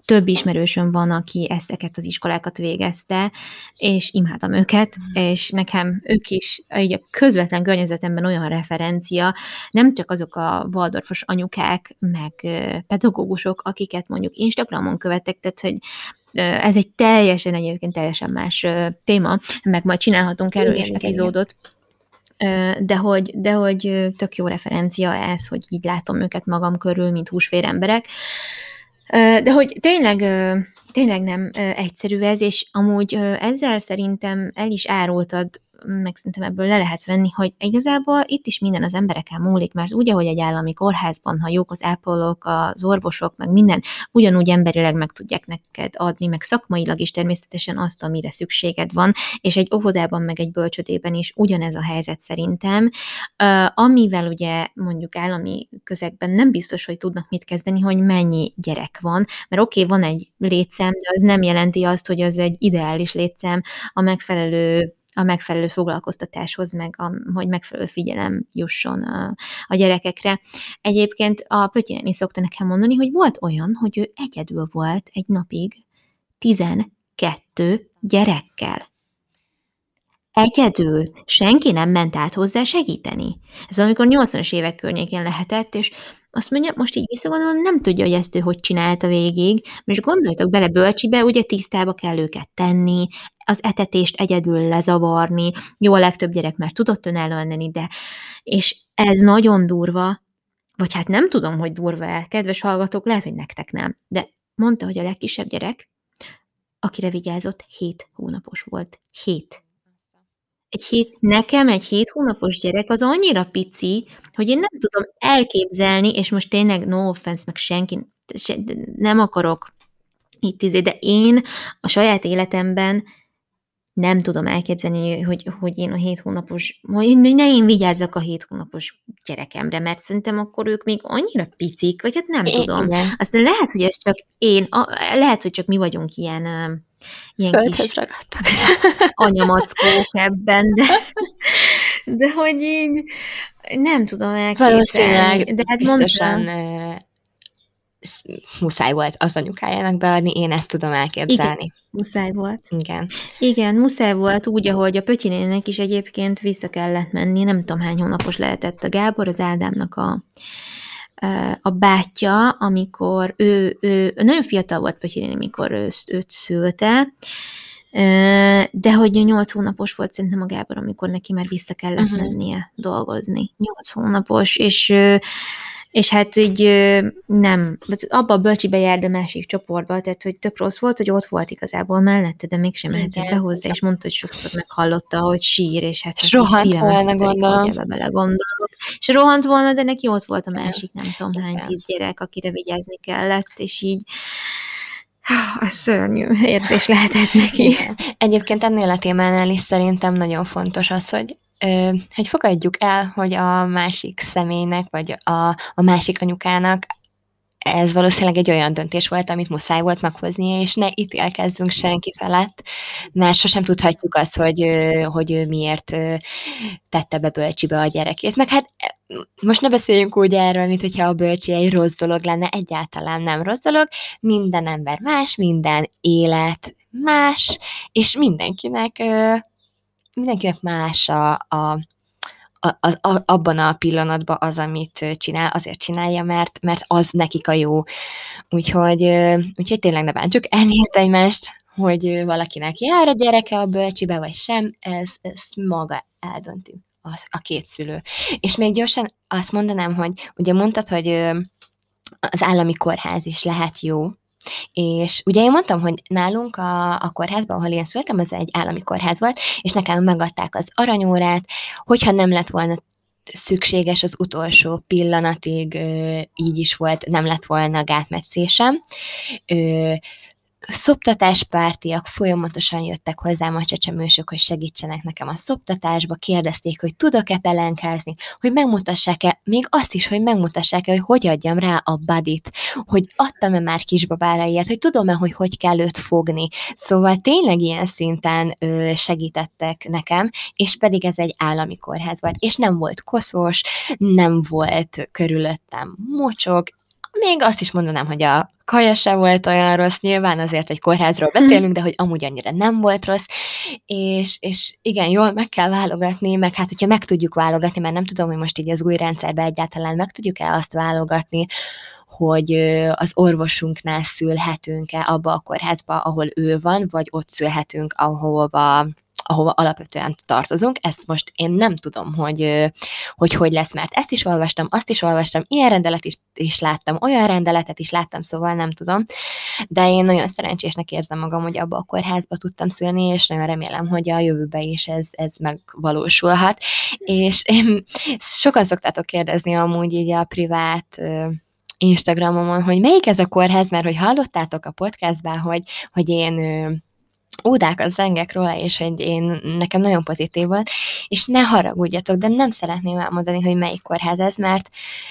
több ismerősöm van, aki ezteket az iskolákat végezte, és imádom őket, mm. és nekem ők is így a közvetlen környezetemben olyan referencia, nem csak azok a Waldorfos anyukák, meg pedagógusok, akiket mondjuk Instagramon követek, tehát hogy ez egy teljesen egyébként teljesen más téma, meg majd csinálhatunk erről is epizódot. Igen de hogy, de hogy tök jó referencia ez, hogy így látom őket magam körül, mint húsvér emberek. De hogy tényleg, tényleg nem egyszerű ez, és amúgy ezzel szerintem el is árultad meg szerintem ebből le lehet venni, hogy igazából itt is minden az embereken múlik, mert úgy, ahogy egy állami kórházban, ha jók az ápolók, az orvosok, meg minden, ugyanúgy emberileg meg tudják neked adni, meg szakmailag is természetesen azt, amire szükséged van, és egy óvodában, meg egy bölcsödében is ugyanez a helyzet szerintem, amivel ugye mondjuk állami közegben nem biztos, hogy tudnak mit kezdeni, hogy mennyi gyerek van, mert oké, okay, van egy létszám, de az nem jelenti azt, hogy az egy ideális létszám a megfelelő a megfelelő foglalkoztatáshoz, meg a, hogy megfelelő figyelem jusson a, a gyerekekre. Egyébként a Pötyi szokta nekem mondani, hogy volt olyan, hogy ő egyedül volt egy napig 12 gyerekkel. Egyedül. Senki nem ment át hozzá segíteni. Ez amikor 80-as évek környékén lehetett, és azt mondja, most így visszagondolom, nem tudja, hogy ezt ő hogy csinálta végig. Most gondoljatok bele bölcsibe, ugye tisztába kell őket tenni, az etetést egyedül lezavarni, jó, a legtöbb gyerek már tudott önálló de és ez nagyon durva, vagy hát nem tudom, hogy durva-e, kedves hallgatók, lehet, hogy nektek nem, de mondta, hogy a legkisebb gyerek, akire vigyázott, 7 hónapos volt. 7 egy hét, nekem egy hét hónapos gyerek az annyira pici, hogy én nem tudom elképzelni, és most tényleg no offense, meg senki, nem akarok itt izé, de én a saját életemben nem tudom elképzelni, hogy, hogy én a hét hónapos, ne én vigyázzak a hét hónapos gyerekemre, mert szerintem akkor ők még annyira picik, vagy hát nem tudom. Igen. Aztán lehet, hogy ez csak én, a, lehet, hogy csak mi vagyunk ilyen, ilyen Földhöz kis ragadtak. (laughs) anyamackók ebben, de, de hogy így nem tudom elképzelni. Valószínűleg De hát biztosan mondtam, muszáj volt az anyukájának beadni, én ezt tudom elképzelni. muszáj volt. Igen. Igen, muszáj volt úgy, ahogy a Pötyinének is egyébként vissza kellett menni, nem tudom hány hónapos lehetett a Gábor, az Ádámnak a, a bátyja, amikor ő, ő nagyon fiatal volt Pötyinéni, mikor ő, őt szülte, de hogy nyolc hónapos volt szerintem a Gábor, amikor neki már vissza kellett Mhm. mennie dolgozni. Nyolc hónapos, és és hát így nem, abba a bölcsibe járt a másik csoportba, tehát hogy tök rossz volt, hogy ott volt igazából mellette, de mégsem mehetett be hozzá, és mondta, hogy sokszor meghallotta, hogy sír, és hát És rohant szívem volna, összetörik, gondolom. hogy ebbe belegondolok. És rohant volna, de neki ott volt a másik, nem tudom hány tíz gyerek, akire vigyázni kellett, és így ez szörnyű érzés lehetett neki. Egyébként ennél a témánál is szerintem nagyon fontos az, hogy hogy fogadjuk el, hogy a másik személynek, vagy a, a másik anyukának ez valószínűleg egy olyan döntés volt, amit muszáj volt meghozni, és ne ítélkezzünk senki felett, mert sosem tudhatjuk azt, hogy, hogy ő miért tette be bölcsibe a gyerekét. Meg hát ö, most ne beszéljünk úgy erről, mint hogyha a bölcsi egy rossz dolog lenne, egyáltalán nem rossz dolog, minden ember más, minden élet más, és mindenkinek, mindenkinek más a, a a, a, abban a pillanatban az, amit csinál, azért csinálja, mert, mert az nekik a jó. Úgyhogy, úgyhogy tényleg ne bántsuk emiatt egymást, hogy valakinek jár a gyereke a bölcsibe, vagy sem, ez, ez maga eldönti a, a két szülő. És még gyorsan azt mondanám, hogy ugye mondtad, hogy az állami kórház is lehet jó, és ugye én mondtam, hogy nálunk a, a kórházban, ahol én születtem, az egy állami kórház volt, és nekem megadták az aranyórát, hogyha nem lett volna szükséges az utolsó pillanatig, ö, így is volt, nem lett volna gátmetszésem. Ö, szoptatáspártiak folyamatosan jöttek hozzám a csecsemősök, hogy segítsenek nekem a szoptatásba, kérdezték, hogy tudok-e pelenkázni, hogy megmutassák-e, még azt is, hogy megmutassák-e, hogy hogy adjam rá a badit, hogy adtam-e már kisbabára ilyet, hogy tudom-e, hogy hogy kell őt fogni. Szóval tényleg ilyen szinten ö, segítettek nekem, és pedig ez egy állami kórház volt, és nem volt koszos, nem volt körülöttem mocsok, még azt is mondanám, hogy a kaja se volt olyan rossz, nyilván azért egy kórházról beszélünk, de hogy amúgy annyira nem volt rossz, és, és igen, jól meg kell válogatni, meg hát, hogyha meg tudjuk válogatni, mert nem tudom, hogy most így az új rendszerben egyáltalán meg tudjuk-e azt válogatni, hogy az orvosunknál szülhetünk-e abba a kórházba, ahol ő van, vagy ott szülhetünk, ahova ahova alapvetően tartozunk. Ezt most én nem tudom, hogy, hogy hogy lesz, mert ezt is olvastam, azt is olvastam, ilyen rendelet is, is láttam, olyan rendeletet is láttam, szóval nem tudom. De én nagyon szerencsésnek érzem magam, hogy abba a kórházba tudtam szülni, és nagyon remélem, hogy a jövőben is ez, ez megvalósulhat. És én, sokan szoktátok kérdezni amúgy így a privát Instagramomon, hogy melyik ez a kórház, mert hogy hallottátok a podcastben, hogy, hogy én ö, ódákat zengek róla, és hogy én, nekem nagyon pozitív volt, és ne haragudjatok, de nem szeretném elmondani, hogy melyik kórház ez, mert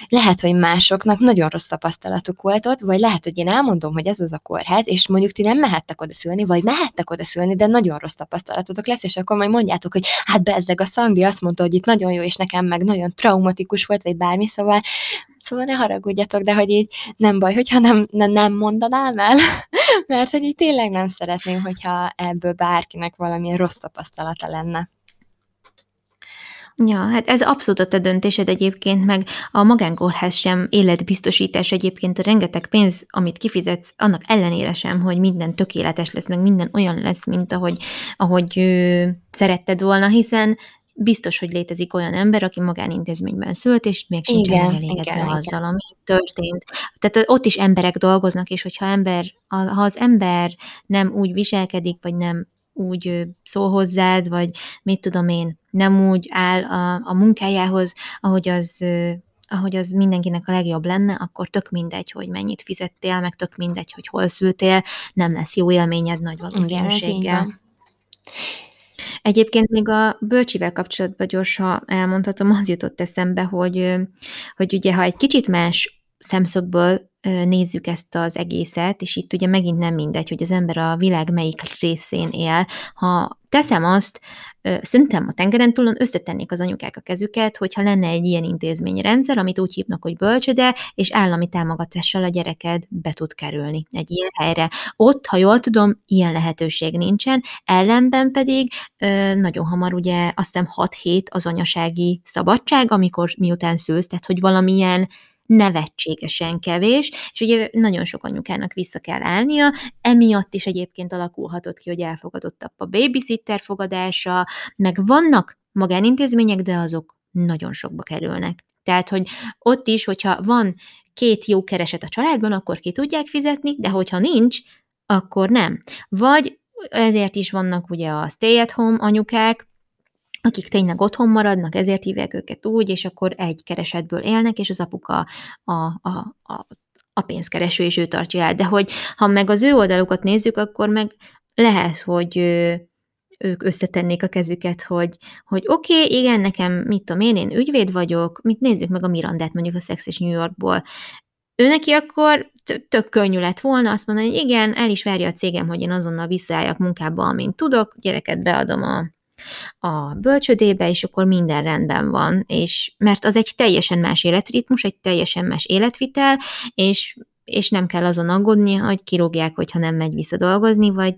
lehet, hogy másoknak nagyon rossz tapasztalatuk volt ott, vagy lehet, hogy én elmondom, hogy ez az a kórház, és mondjuk ti nem mehettek oda szülni, vagy mehettek oda szülni, de nagyon rossz tapasztalatotok lesz, és akkor majd mondjátok, hogy hát bezzeg a Szandi azt mondta, hogy itt nagyon jó, és nekem meg nagyon traumatikus volt, vagy bármi, szóval Szóval ne haragudjatok, de hogy így nem baj, hogyha nem, nem, nem mondanám el, (laughs) mert hogy így tényleg nem szeretném, hogyha ebből bárkinek valamilyen rossz tapasztalata lenne. Ja, hát ez abszolút a te döntésed egyébként, meg a magánkórház sem életbiztosítás egyébként a rengeteg pénz, amit kifizetsz, annak ellenére sem, hogy minden tökéletes lesz, meg minden olyan lesz, mint ahogy, ahogy ö, szeretted volna, hiszen biztos, hogy létezik olyan ember, aki magánintézményben szült, és még sincsen Igen, megelégedve igen, azzal, ami történt. Tehát ott is emberek dolgoznak, és hogyha ember, ha az ember nem úgy viselkedik, vagy nem úgy szól hozzád, vagy mit tudom én, nem úgy áll a, a munkájához, ahogy az, ahogy az mindenkinek a legjobb lenne, akkor tök mindegy, hogy mennyit fizettél, meg tök mindegy, hogy hol szültél, nem lesz jó élményed nagy Igen, valószínűséggel. van. Egyébként még a bölcsivel kapcsolatban gyorsan elmondhatom, az jutott eszembe, hogy, hogy ugye, ha egy kicsit más szemszögből nézzük ezt az egészet, és itt ugye megint nem mindegy, hogy az ember a világ melyik részén él. Ha teszem azt, szerintem a tengeren túlon összetennék az anyukák a kezüket, hogyha lenne egy ilyen intézményrendszer, amit úgy hívnak, hogy bölcsöde, és állami támogatással a gyereked be tud kerülni egy ilyen helyre. Ott, ha jól tudom, ilyen lehetőség nincsen, ellenben pedig nagyon hamar ugye azt hiszem 6 hét az anyasági szabadság, amikor miután szülsz, tehát hogy valamilyen nevetségesen kevés, és ugye nagyon sok anyukának vissza kell állnia, emiatt is egyébként alakulhatott ki, hogy elfogadottabb a babysitter fogadása, meg vannak magánintézmények, de azok nagyon sokba kerülnek. Tehát, hogy ott is, hogyha van két jó kereset a családban, akkor ki tudják fizetni, de hogyha nincs, akkor nem. Vagy ezért is vannak ugye a stay-at-home anyukák, akik tényleg otthon maradnak, ezért hívják őket úgy, és akkor egy keresetből élnek, és az apuka a, a, a, a pénzkereső, és ő tartja el. De hogy ha meg az ő oldalukat nézzük, akkor meg lehet, hogy ők összetennék a kezüket, hogy, hogy oké, okay, igen, nekem, mit tudom én, én ügyvéd vagyok, mit nézzük meg a Mirandát mondjuk a Sex és New Yorkból. Ő neki akkor tök könnyű lett volna azt mondani, hogy igen, el is várja a cégem, hogy én azonnal visszaálljak munkába, amint tudok, gyereket beadom a a bölcsödébe, és akkor minden rendben van, és mert az egy teljesen más életritmus, egy teljesen más életvitel, és, és nem kell azon aggódni, hogy kirúgják, hogyha nem megy vissza dolgozni, vagy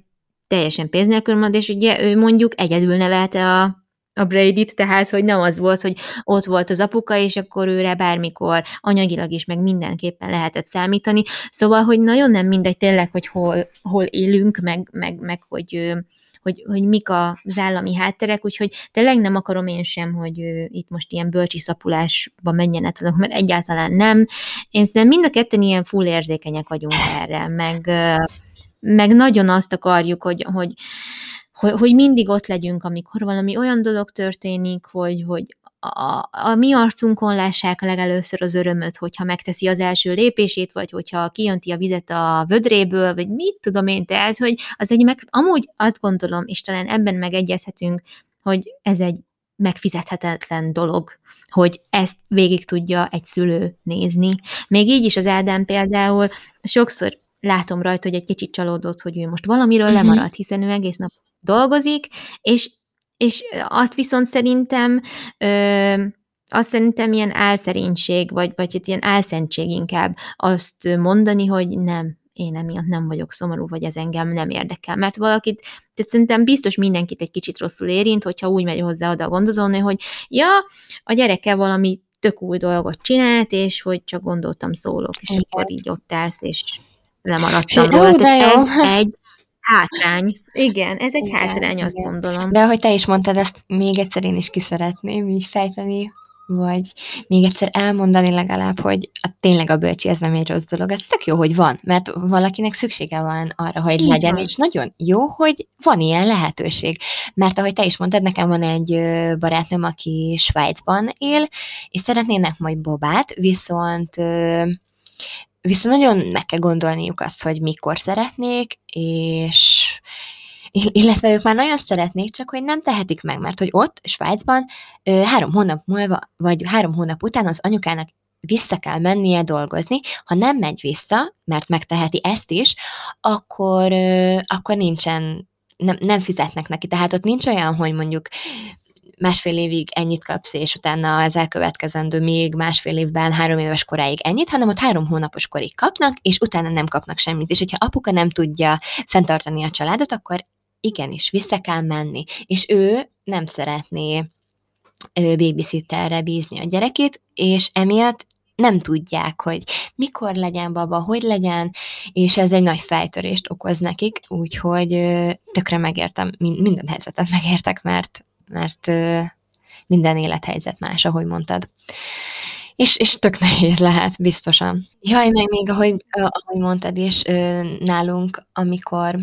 teljesen pénz nélkül mond, és ugye ő mondjuk egyedül nevelte a, a Brady-t, tehát, hogy nem az volt, hogy ott volt az apuka, és akkor őre bármikor anyagilag is, meg mindenképpen lehetett számítani. Szóval, hogy nagyon nem mindegy tényleg, hogy hol, hol élünk, meg, meg, meg hogy hogy, hogy mik az állami hátterek, úgyhogy tényleg nem akarom én sem, hogy itt most ilyen bölcsi szapulásba menjenek, mert egyáltalán nem. Én szerintem mind a ketten ilyen full érzékenyek vagyunk erre, meg, meg nagyon azt akarjuk, hogy, hogy hogy, mindig ott legyünk, amikor valami olyan dolog történik, hogy, hogy a, a mi arcunkon lássák legelőször az örömöt, hogyha megteszi az első lépését, vagy hogyha kijönti a vizet a vödréből, vagy mit tudom én, tehát, hogy az egy meg, amúgy azt gondolom, és talán ebben megegyezhetünk, hogy ez egy megfizethetetlen dolog, hogy ezt végig tudja egy szülő nézni. Még így is az Ádám például sokszor látom rajta, hogy egy kicsit csalódott, hogy ő most valamiről uh-huh. lemaradt, hiszen ő egész nap dolgozik, és és azt viszont szerintem ö, azt szerintem ilyen álszerénység, vagy, vagy ilyen álszentség inkább azt mondani, hogy nem, én emiatt nem vagyok szomorú, vagy ez engem nem érdekel. Mert valakit, tehát szerintem biztos mindenkit egy kicsit rosszul érint, hogyha úgy megy hozzá oda gondozolni, hogy ja, a gyereke valami tök új dolgot csinált, és hogy csak gondoltam szólok, és Igen. akkor így ott állsz, és lemaradtam róla. Tehát ez egy Hátrány. Igen, ez egy igen, hátrány, igen. azt gondolom. De ahogy te is mondtad, ezt még egyszer én is ki szeretném így fejteni, vagy még egyszer elmondani legalább, hogy a, tényleg a bölcsi ez nem egy rossz dolog, ez tök jó, hogy van, mert valakinek szüksége van arra, hogy Így legyen, van. és nagyon jó, hogy van ilyen lehetőség. Mert ahogy te is mondtad, nekem van egy barátnőm, aki Svájcban él, és szeretnének majd bobát, viszont Viszont nagyon meg kell gondolniuk azt, hogy mikor szeretnék, és illetve ők már nagyon szeretnék, csak hogy nem tehetik meg, mert hogy ott, Svájcban három hónap múlva, vagy három hónap után az anyukának vissza kell mennie dolgozni, ha nem megy vissza, mert megteheti ezt is, akkor, akkor nincsen, nem, nem fizetnek neki. Tehát ott nincs olyan, hogy mondjuk másfél évig ennyit kapsz, és utána az elkövetkezendő még másfél évben, három éves koráig ennyit, hanem ott három hónapos korig kapnak, és utána nem kapnak semmit. És hogyha apuka nem tudja fenntartani a családot, akkor igenis, vissza kell menni. És ő nem szeretné babysitterre bízni a gyerekét, és emiatt nem tudják, hogy mikor legyen baba, hogy legyen, és ez egy nagy fejtörést okoz nekik, úgyhogy tökre megértem, minden helyzetet megértek, mert mert minden élethelyzet más, ahogy mondtad. És, és tök nehéz lehet, biztosan. Jaj, meg még, ahogy, ahogy mondtad is, nálunk, amikor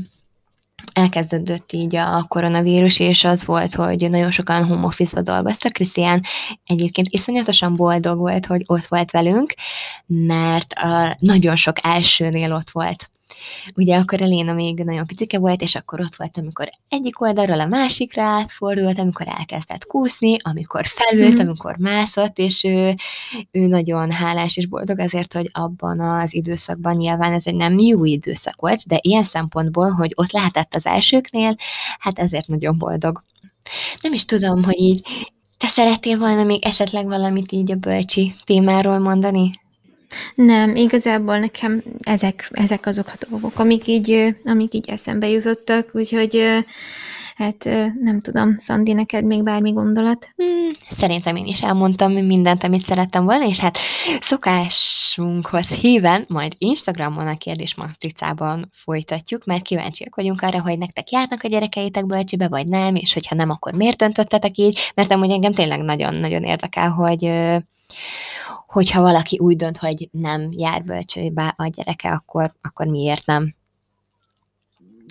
elkezdődött így a koronavírus, és az volt, hogy nagyon sokan home office-ba dolgoztak. Krisztián egyébként iszonyatosan boldog volt, hogy ott volt velünk, mert a, nagyon sok elsőnél ott volt ugye akkor a Léna még nagyon picike volt, és akkor ott volt, amikor egyik oldalról a másikra átfordult, amikor elkezdett kúszni, amikor felült, Mhm. amikor mászott, és ő, ő nagyon hálás és boldog azért, hogy abban az időszakban nyilván ez egy nem jó időszak volt, de ilyen szempontból, hogy ott lehetett az elsőknél, hát ezért nagyon boldog. Nem is tudom, hogy így te szerettél volna még esetleg valamit így a bölcsi témáról mondani? Nem, igazából nekem ezek, ezek azok a dolgok, amik így, amik így eszembe jutottak, úgyhogy hát nem tudom, Szandi, neked még bármi gondolat? Hmm, szerintem én is elmondtam mindent, amit szerettem volna, és hát szokásunkhoz híven majd Instagramon a kérdésmatricában folytatjuk, mert kíváncsiak vagyunk arra, hogy nektek járnak a gyerekeitek bölcsibe, vagy nem, és hogyha nem, akkor miért döntöttetek így, mert amúgy engem tényleg nagyon-nagyon érdekel, hogy hogyha valaki úgy dönt, hogy nem jár bölcsőbe a gyereke, akkor, akkor miért nem?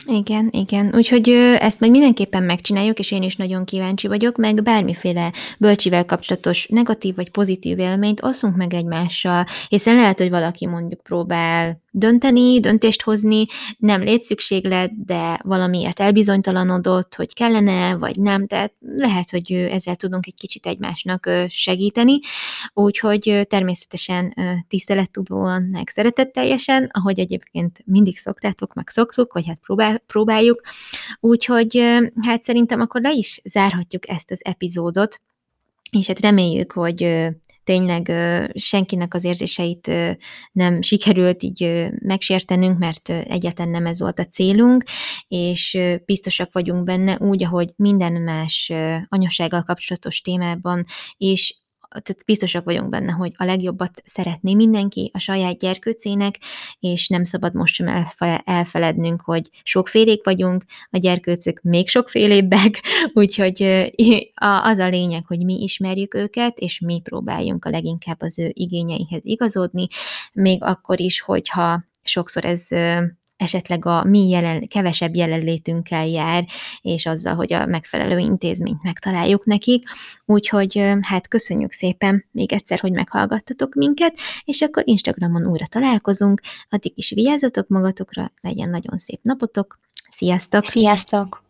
Igen, igen. Úgyhogy ezt majd mindenképpen megcsináljuk, és én is nagyon kíváncsi vagyok, meg bármiféle bölcsivel kapcsolatos negatív vagy pozitív élményt osszunk meg egymással, hiszen lehet, hogy valaki mondjuk próbál dönteni, döntést hozni, nem létszükséglet, de valamiért elbizonytalanodott, hogy kellene, vagy nem, tehát lehet, hogy ezzel tudunk egy kicsit egymásnak segíteni, úgyhogy természetesen tisztelettudóan, meg szeretetteljesen, ahogy egyébként mindig szoktátok, meg szoktuk, vagy hát próbál, próbáljuk, úgyhogy hát szerintem akkor le is zárhatjuk ezt az epizódot, és hát reméljük, hogy tényleg senkinek az érzéseit nem sikerült így megsértenünk, mert ö, egyáltalán nem ez volt a célunk, és biztosak vagyunk benne úgy, ahogy minden más anyasággal kapcsolatos témában, és tehát biztosak vagyunk benne, hogy a legjobbat szeretné mindenki a saját gyerkőcének, és nem szabad most sem elfe- elfelednünk, hogy sokfélék vagyunk, a gyerkőcök még sokfélébbek, (laughs) úgyhogy az a lényeg, hogy mi ismerjük őket, és mi próbáljunk a leginkább az ő igényeihez igazodni, még akkor is, hogyha sokszor ez esetleg a mi jelen, kevesebb jelenlétünkkel jár, és azzal, hogy a megfelelő intézményt megtaláljuk nekik. Úgyhogy hát köszönjük szépen még egyszer, hogy meghallgattatok minket, és akkor Instagramon újra találkozunk. Addig is vigyázzatok magatokra, legyen nagyon szép napotok. Sziasztok! Sziasztok!